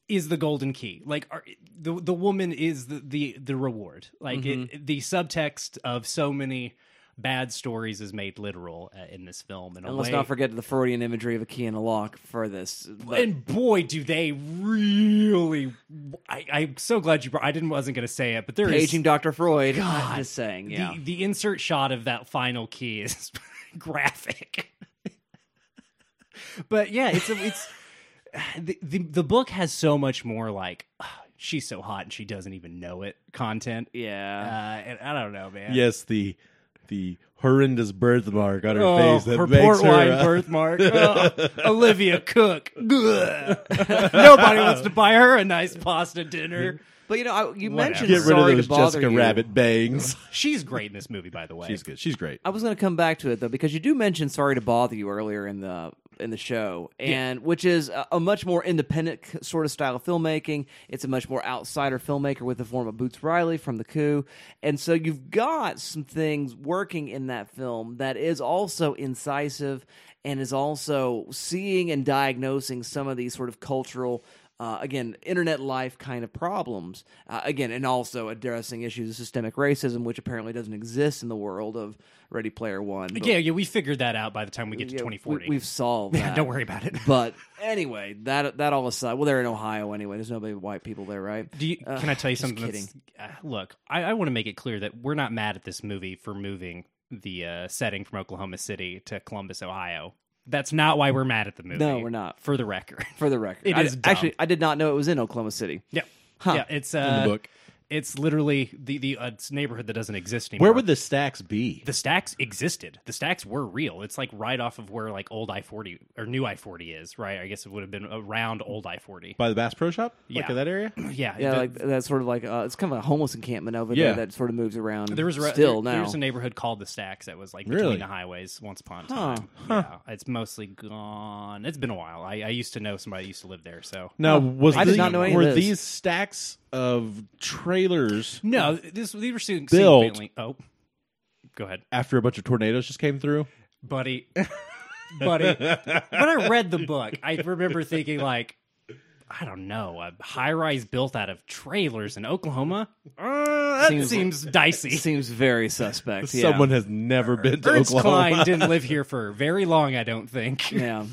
is the golden key. Like are, the the woman is the the, the reward. Like it, the subtext of so many bad stories is made literal uh, in this film. In a And let's way. not forget the Freudian imagery of a key and a lock for this. But- and boy, do they really! I, I'm so glad you brought. I didn't wasn't going to say it, but there is Paging Dr. Freud. i'm Just saying, yeah. the, the insert shot of that final key is graphic. but yeah, it's a, it's the, the the book has so much more like she's so hot and she doesn't even know it content. Uh, yeah. and I don't know, man. Yes, the the horrendous birthmark on her Oh, face that her makes port her. wine uh, birthmark. Oh, Olivia Cooke. Ugh. Nobody wants to buy her a nice pasta dinner. but you know, I, you Whatever. mentioned Get rid sorry of those to bother Jessica you. Rabbit bangs. She's great in this movie, by the way. She's good. She's great. I was going to come back to it though because you do mention "Sorry to Bother You" earlier in the in the show, and which is a, a much more independent sort of style of filmmaking. It's a much more outsider filmmaker with the form of Boots Riley from The Coup, and so you've got some things working in that film that is also incisive and is also seeing and diagnosing some of these sort of cultural. Uh, again, internet life kind of problems. Uh, again, and also addressing issues of systemic racism, which apparently doesn't exist in the world of Ready Player One. But- Yeah, yeah, we figured that out by the time we get to yeah, 2040. We, have solved that. Don't worry about it. But anyway, that that all aside, well, they're in Ohio anyway. There's nobody white people there, right? Do you, Uh, can I tell you something? That's, uh, look, I, I want to make it clear that we're not mad at this movie for moving the uh, setting from Oklahoma City to Columbus, Ohio. That's not why we're mad at the movie. No, we're not. For the record. For the record, It I, is dumb. actually I did not know it was in Oklahoma City. yeah. Huh. Yeah, it's uh, In the book. It's literally the the uh, neighborhood that doesn't exist anymore. Where would the stacks be? the stacks existed? The stacks were real. It's like right off of where like old I forty or new I forty is. Right. I guess it would have been around old I forty. By the Bass Pro Shop? Like Yeah. in that area? Yeah. Yeah, the- like that's sort of like uh, it's kind of a homeless encampment over Yeah. there that sort of moves around. There was a, still there, now. There's a neighborhood called the Stacks that was like between Really? the highways once upon a Huh. time. Yeah, it's mostly gone. It's been a while. I, I used to know somebody used to live there. So no, was I did not know any were this. these stacks of trailers no, this these were soon Built. faintly- Oh, go ahead, after a bunch of tornadoes just came through? buddy. buddy, when I read the book, I remember thinking like. I don't know. A high rise built out of trailers in Oklahoma? Uh, that Seems- seems, dicey. Seems very suspect. yeah. Someone has never been to Ernest Oklahoma. Cline didn't live here for very long, I don't think. Yeah.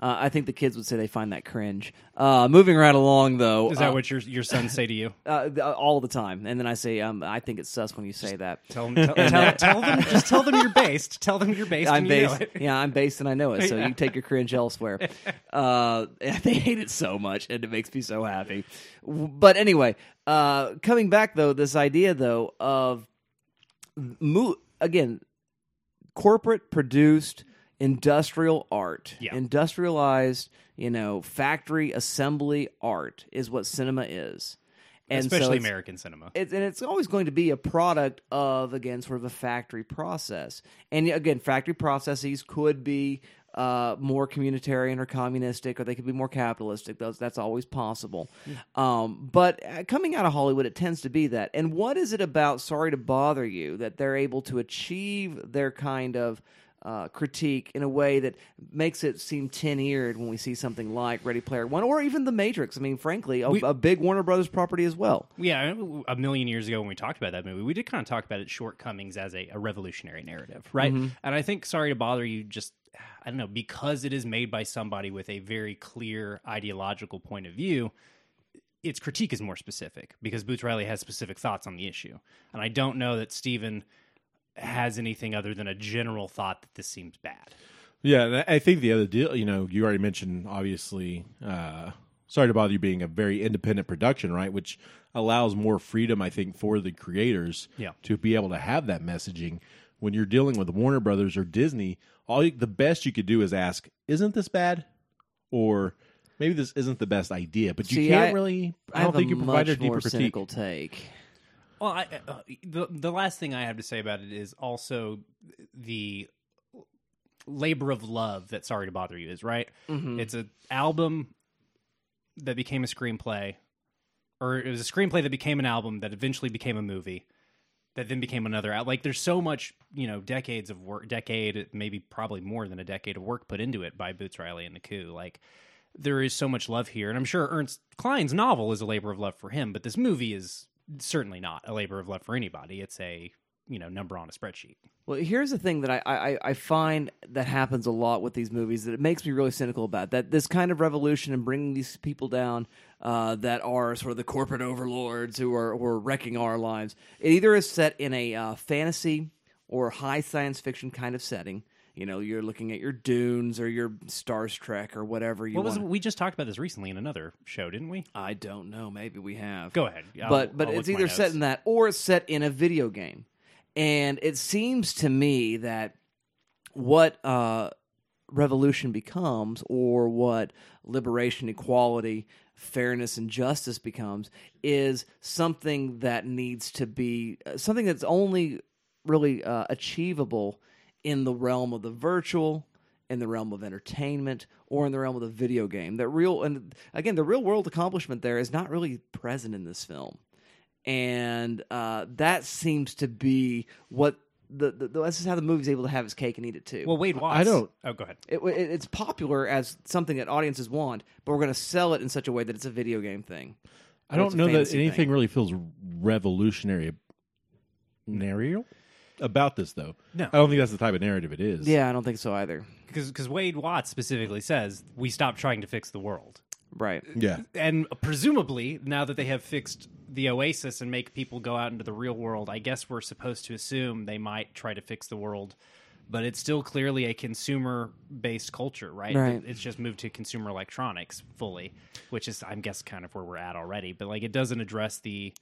Uh, I think the kids would say they find that cringe. Uh, moving right along, though. Is that uh, what your your sons say to you? uh, all the time? And then I say, um, I think it's sus when you say that. Tell them, tell, tell, tell them, just tell them you're based. Tell them you're based. I'm and you know based. it. Yeah, I'm based and I know it. So you take your cringe elsewhere. Uh, they hate it so much, and it makes me so happy. But anyway, uh, coming back though, this idea though of mo- again, corporate produced industrial art, Yeah. industrialized, you know, factory assembly art is what cinema is. And Especially it's- American cinema. it's, and it's always going to be a product of again sort of a factory process and again factory processes could be uh, more communitarian or communistic or they could be more capitalistic those that's always possible um, but uh, coming out of hollywood it tends to be that and what is it about sorry to bother you that they're able to achieve their kind of uh, critique in a way that makes it seem tin-eared when we see something like Ready Player One or even The Matrix. I mean, frankly, a, We- a big Warner Brothers property as well. Yeah, a million years ago when we talked about that movie, we did kind of talk about its shortcomings as a, a revolutionary narrative, right? Mm-hmm. And I think Sorry to Bother You just, I don't know, because it is made by somebody with a very clear ideological point of view, its critique is more specific because Boots Riley has specific thoughts on the issue. And I don't know that Steven has anything other than a general thought that this seems bad. Yeah, I I think the other deal, you know, you already mentioned obviously. Uh, sorry to bother you being a very independent production, right? Which allows more freedom, I think, for the creators Yeah. to be able to have that messaging. When you're dealing with Warner Brothers or Disney, all you, the best you could do is ask, "Isn't this bad?" Or maybe this isn't the best idea, but you See, can't I- really. I, have don't think a you provide much a more deeper critique. take. Well, I, uh, the the last thing I have to say about it is also the labor of love that "Sorry to Bother You" is. Right? Mm-hmm. It's an album that became a screenplay, or it was a screenplay that became an album that eventually became a movie, that then became another. al- Like, there's so much, you know, decades of work, decade, maybe probably more than a decade of work put into it by Boots Riley and the Coup. Like, there is so much love here, and I'm sure Ernest Cline's novel is a labor of love for him, but this movie is certainly not a labor of love for anybody. It's a you know number on a spreadsheet. Well, here's the thing that I, I, I find that happens a lot with these movies that it makes me really cynical about that this kind of revolution and bringing these people down uh, that are sort of the corporate overlords who are who are wrecking our lives. It either is set in a uh, fantasy or high science fiction kind of setting. You know, you're looking at your Dunes or your Star Trek or whatever you What was want. we just talked about this recently in another show, didn't we? I don't know. Maybe we have. Go ahead. I'll- but but I'll it's either set in that or it's set in a video game and it seems to me that what uh, revolution becomes or what liberation equality fairness and justice becomes is something that needs to be uh, something that's only really uh, achievable in the realm of the virtual in the realm of entertainment or in the realm of the video game that real and again the real world accomplishment there is not really present in this film and uh, that seems to be what the, the, the this is how the movie's able to have its cake and eat it too. Well, Wade Watts. I don't- Oh, go ahead. it, it, it's popular as something that audiences want, but we're going to sell it in such a way that it's a video game thing. I don't know that anything thing. really feels revolutionary narrative about this, though. No. I don't think that's the type of narrative it is. Yeah, I don't think so either. Because Wade Watts specifically says we stopped trying to fix the world. Right. Uh, yeah. and presumably now that they have fixed the oasis and make people go out into the real world i guess we're supposed to assume they might try to fix the world but it's still clearly a consumer based culture right? Right. it's just moved to consumer electronics fully which is i'm guess kind of where we're at already but like it doesn't address the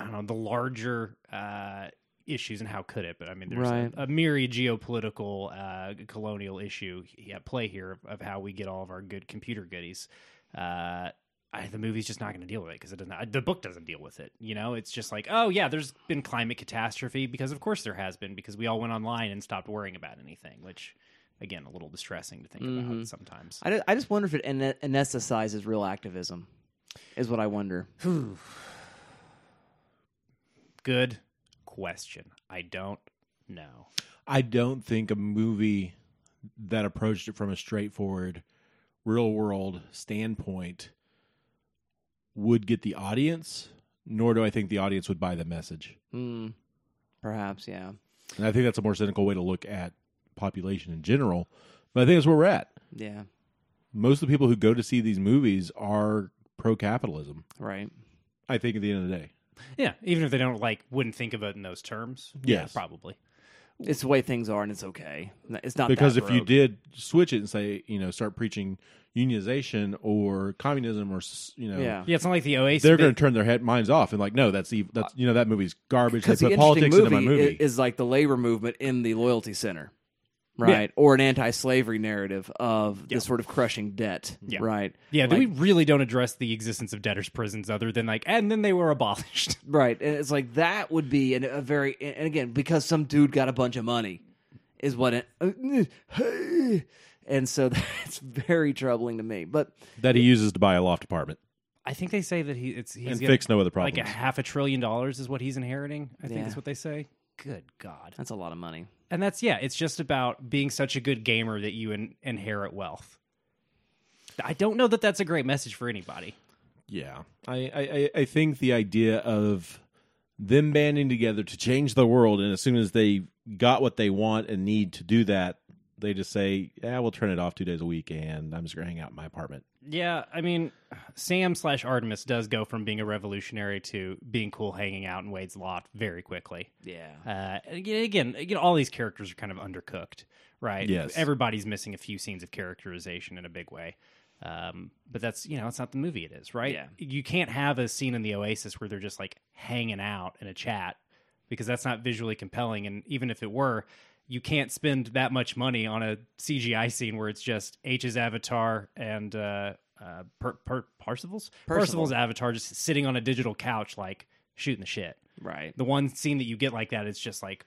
i don't know the larger uh issues and how could it but i mean there's Right. a, a myriad geopolitical uh colonial issue at play here of, of how we get all of our good computer goodies uh I, the movie's just not going to deal with it because it doesn't. The book doesn't deal with it. You know, it's just like, oh yeah, there's been climate catastrophe because of course there has been because we all went online and stopped worrying about anything. Which, again, a little distressing to think about sometimes. I, I just wonder if it ane- anesthetizes real activism, is what I wonder. Good question. I don't know. I don't think a movie that approached it from a straightforward real world standpoint would get the audience, nor do I think the audience would buy the message. Hmm. Perhaps, yeah. And I think that's a more cynical way to look at population in general. But I think that's where we're at. Yeah. Most of the people who go to see these movies are pro capitalism. Right. I think at the end of the day. Yeah, even if they don't like, wouldn't think of it in those terms. Yes. yeah, probably. It's the way things are, and it's okay. It's not because that if you did switch it and say, you know, start preaching unionization or communism or you know, yeah. Yeah, it's not like the Oasis. they're going to turn their head minds off and like, no, that's ev- that's you know that movie's garbage. They Because the interesting politics movie, into my movie. i- is like the labor movement in the loyalty center, right? Or an anti-slavery narrative of the sort of crushing debt, Yeah. right? yeah, like, we really don't address the existence of debtors' prisons other than like, and then they were abolished. right. And it's like that would be an, a very, and again, because some dude got a bunch of money, is what it. And so that's very troubling to me. But that he uses to buy a loft apartment I think they say that he it's he's and gonna- fix no other problems. like a half a trillion dollars is what he's inheriting. I think Yeah. is what they say. Good God. that's a lot of money. And that's yeah, it's just about being such a good gamer that you in, inherit wealth. I don't know that that's a great message for anybody. yeah, I, I I- I think the idea of them banding together to change the world, and as soon as they got what they want and need to do that, they just say, "Yeah, we'll turn it off two days a week, and I'm just going to hang out in my apartment." Yeah, I mean, Sam slash Artemis does go from being a revolutionary to being cool, hanging out in Wade's lot very quickly. Yeah. Uh, again, again, you know, all these characters are kind of undercooked, right? Yes. everybody's missing a few scenes of characterization in a big way. Um, but that's you know, it's not the movie it is, right? Yeah. You can't have a scene in the Oasis where they're just like hanging out in a chat because that's not visually compelling. And even if it were, you can't spend that much money on a CGI scene where it's just Aech's avatar and uh, uh, per- per- Parzival's Parzival's avatar just sitting on a digital couch, like shooting the shit Right. the one scene that you get like that is just like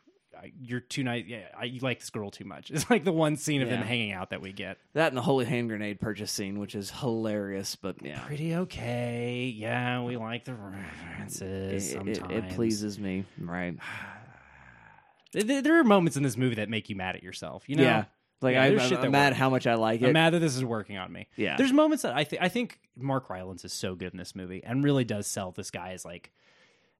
you're too nice. Yeah, I, you like this girl too much. It's like the one scene of them hanging out that we get. That and the holy hand grenade purchase scene, which is hilarious, but yeah. Pretty okay. Yeah, we like the references It, sometimes. it, it pleases me, right? There, are moments in this movie that make you mad at yourself. You know. yeah, like Yeah, I'm, shit I'm mad how much I like it. I'm mad that this is working on me. Yeah. There's moments that I think I think Mark Rylance is so good in this movie and really does sell this guy as like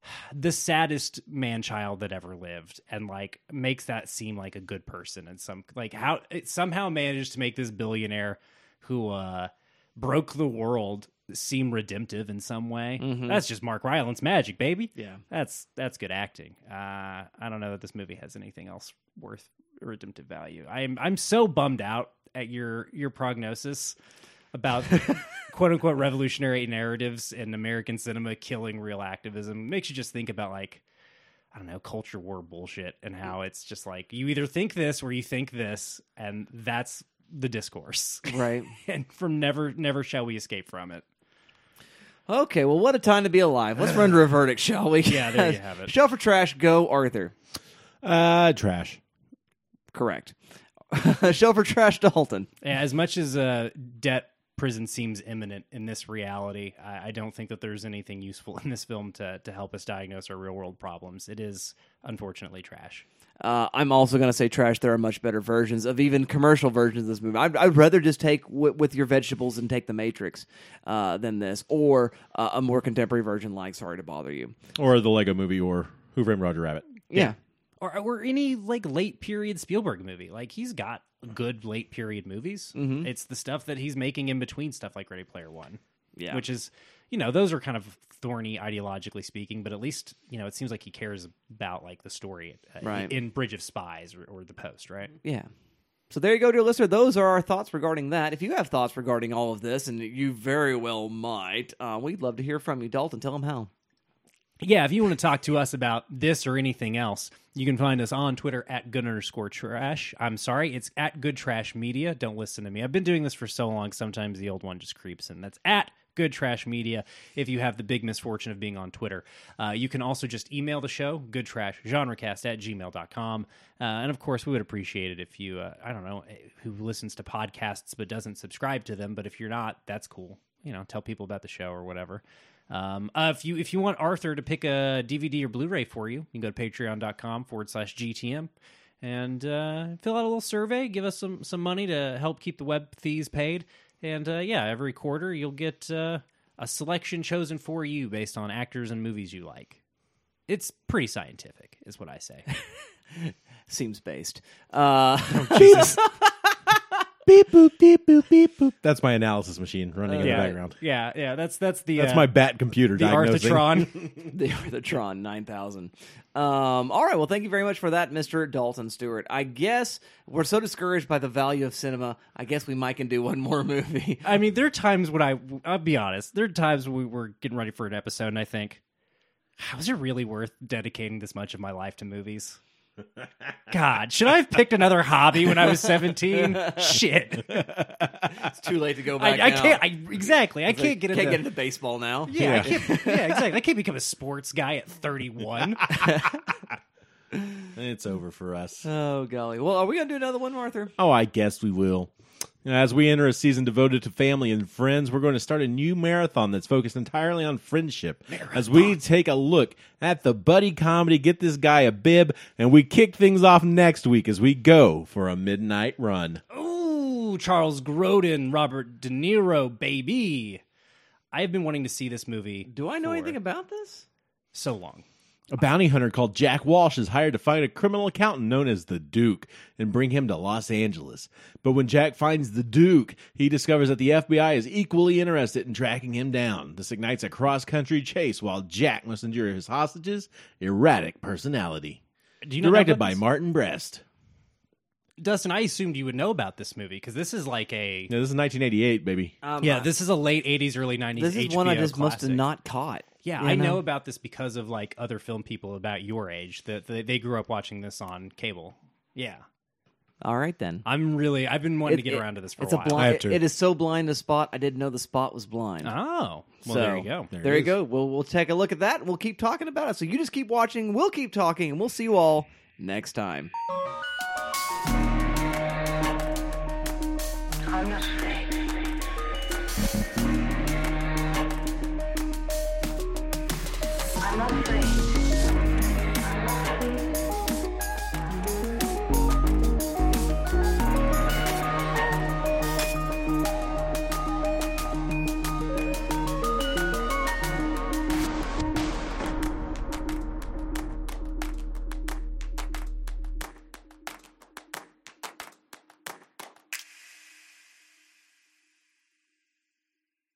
the saddest man child that ever lived and like makes that seem like a good person and some like how it somehow managed to make this billionaire who uh broke the world seem redemptive in some way. That's just mark rylance magic baby. Yeah. that's that's good acting. Uh i don't know that this movie has anything else worth redemptive value. I'm i'm so bummed out at your your prognosis about quote unquote revolutionary narratives in American cinema killing real activism. Makes you just think about like I don't know culture war bullshit and how it's just like you either think this or you think this and that's the discourse. Right. and from never never shall we escape from it. Okay, well, what a time to be alive. Let's render a verdict, shall we? Yeah, there you have it. Shell for trash, go Arthur. Uh, trash. Correct. Shell for trash, Dalton. Yeah, as much as uh, debt prison seems imminent in this reality, I, I don't think that there's anything useful in this film to to help us diagnose our real world problems. It is unfortunately trash. Uh, I'm also going to say trash. There are much better versions of even commercial versions of this movie. I'd, I'd rather just take w- with your vegetables and take the Matrix uh, than this, or uh, a more contemporary version like Sorry to Bother You. Or the Lego movie or Who Framed Roger Rabbit. Yeah. or or any like late period Spielberg movie. Like he's got good late period movies. It's the stuff that he's making in between stuff like Ready Player One. Yeah. Which is you know, those are kind of thorny ideologically speaking, but at least, you know, it seems like he cares about like the story uh, Right. in Bridge of Spies or, or The Post, right? Yeah. So there you go, dear listener. Those are our thoughts regarding that. If you have thoughts regarding all of this, and you very well might, uh, we'd love to hear from you. Dalton, tell them how. Yeah, if you want to talk to us about this or anything else, you can find us on Twitter at good underscore trash. I'm sorry, it's at good trash media. Don't listen to me. I've been doing this for so long, sometimes the old one just creeps in. That's at good trash media if you have the big misfortune of being on Twitter. Uh, you can also just email the show, goodtrashgenrecast at gmail.com. Uh, and of course, we would appreciate it if you, uh, I don't know, who listens to podcasts but doesn't subscribe to them. But if you're not, that's cool. You know, tell people about the show or whatever. Um, uh, if you if you want Arthur to pick a DVD or Blu-ray for you, you can go to patreon.com forward slash GTM and uh, fill out a little survey. Give us some some money to help keep the web fees paid. And uh, yeah, every quarter you'll get uh, a selection chosen for you based on actors and movies you like. It's pretty scientific, is what I say. Seems based. Uh, Beep boop beep boop beep boop. That's my analysis machine running in yeah, the background. yeah, yeah. That's that's the That's uh, my bat computer the diagnosing. Arthitron. the Arthitron 9000. Um, all right. Well, thank you very much for that, Mr. Dalton Stewart. I guess we're so discouraged by the value of cinema. I guess we might can do one more movie. I mean, there are times when I, I'll be honest, there are times when we were getting ready for an episode and I think, was it really worth dedicating this much of my life to movies? God, should I have picked another hobby when I was 17? Shit. It's too late to go back. I now. can't, I, exactly. I can't get can't into, get into baseball now. yeah, I can't, yeah, exactly. I can't become a sports guy at 31. It's over for us. Oh golly. Well, are we gonna do another one, Arthur? Oh, I guess we will. As we enter a season devoted to family and friends, we're going to start a new marathon that's focused entirely on friendship. As we take a look at the buddy comedy Get This Guy a Bib, and we kick things off next week as we go for a midnight run. Ooh, Charles Grodin, Robert De Niro, baby. I have been wanting to see this movie. Do I know for anything about this? so long? A bounty hunter called Jack Walsh is hired to find a criminal accountant known as the Duke and bring him to Los Angeles. But when Jack finds the Duke, he discovers that the FBI is equally interested in tracking him down. This ignites a cross country chase while Jack must endure his hostage's erratic personality. Do you know Directed about by this? Martin Brest. Dustin, I assumed you would know about this movie because this is like a Yeah, this is 1988, baby. Um, yeah, I- this is a late '80s, early '90s. this is HBO one I just must have not caught. Yeah, I know about this because of like other film people about your age that they, they grew up watching this on cable. Yeah, All right then. I'm really I've been wanting It- to get it- around to this for it's a a while. blind. I have it- it is so blind a spot. I didn't know the spot was blind. Oh, well, so there you go. There, There you is. go. We'll we'll take a look at that. We'll keep talking about it. So you just keep watching. We'll keep talking, and we'll see you all next time.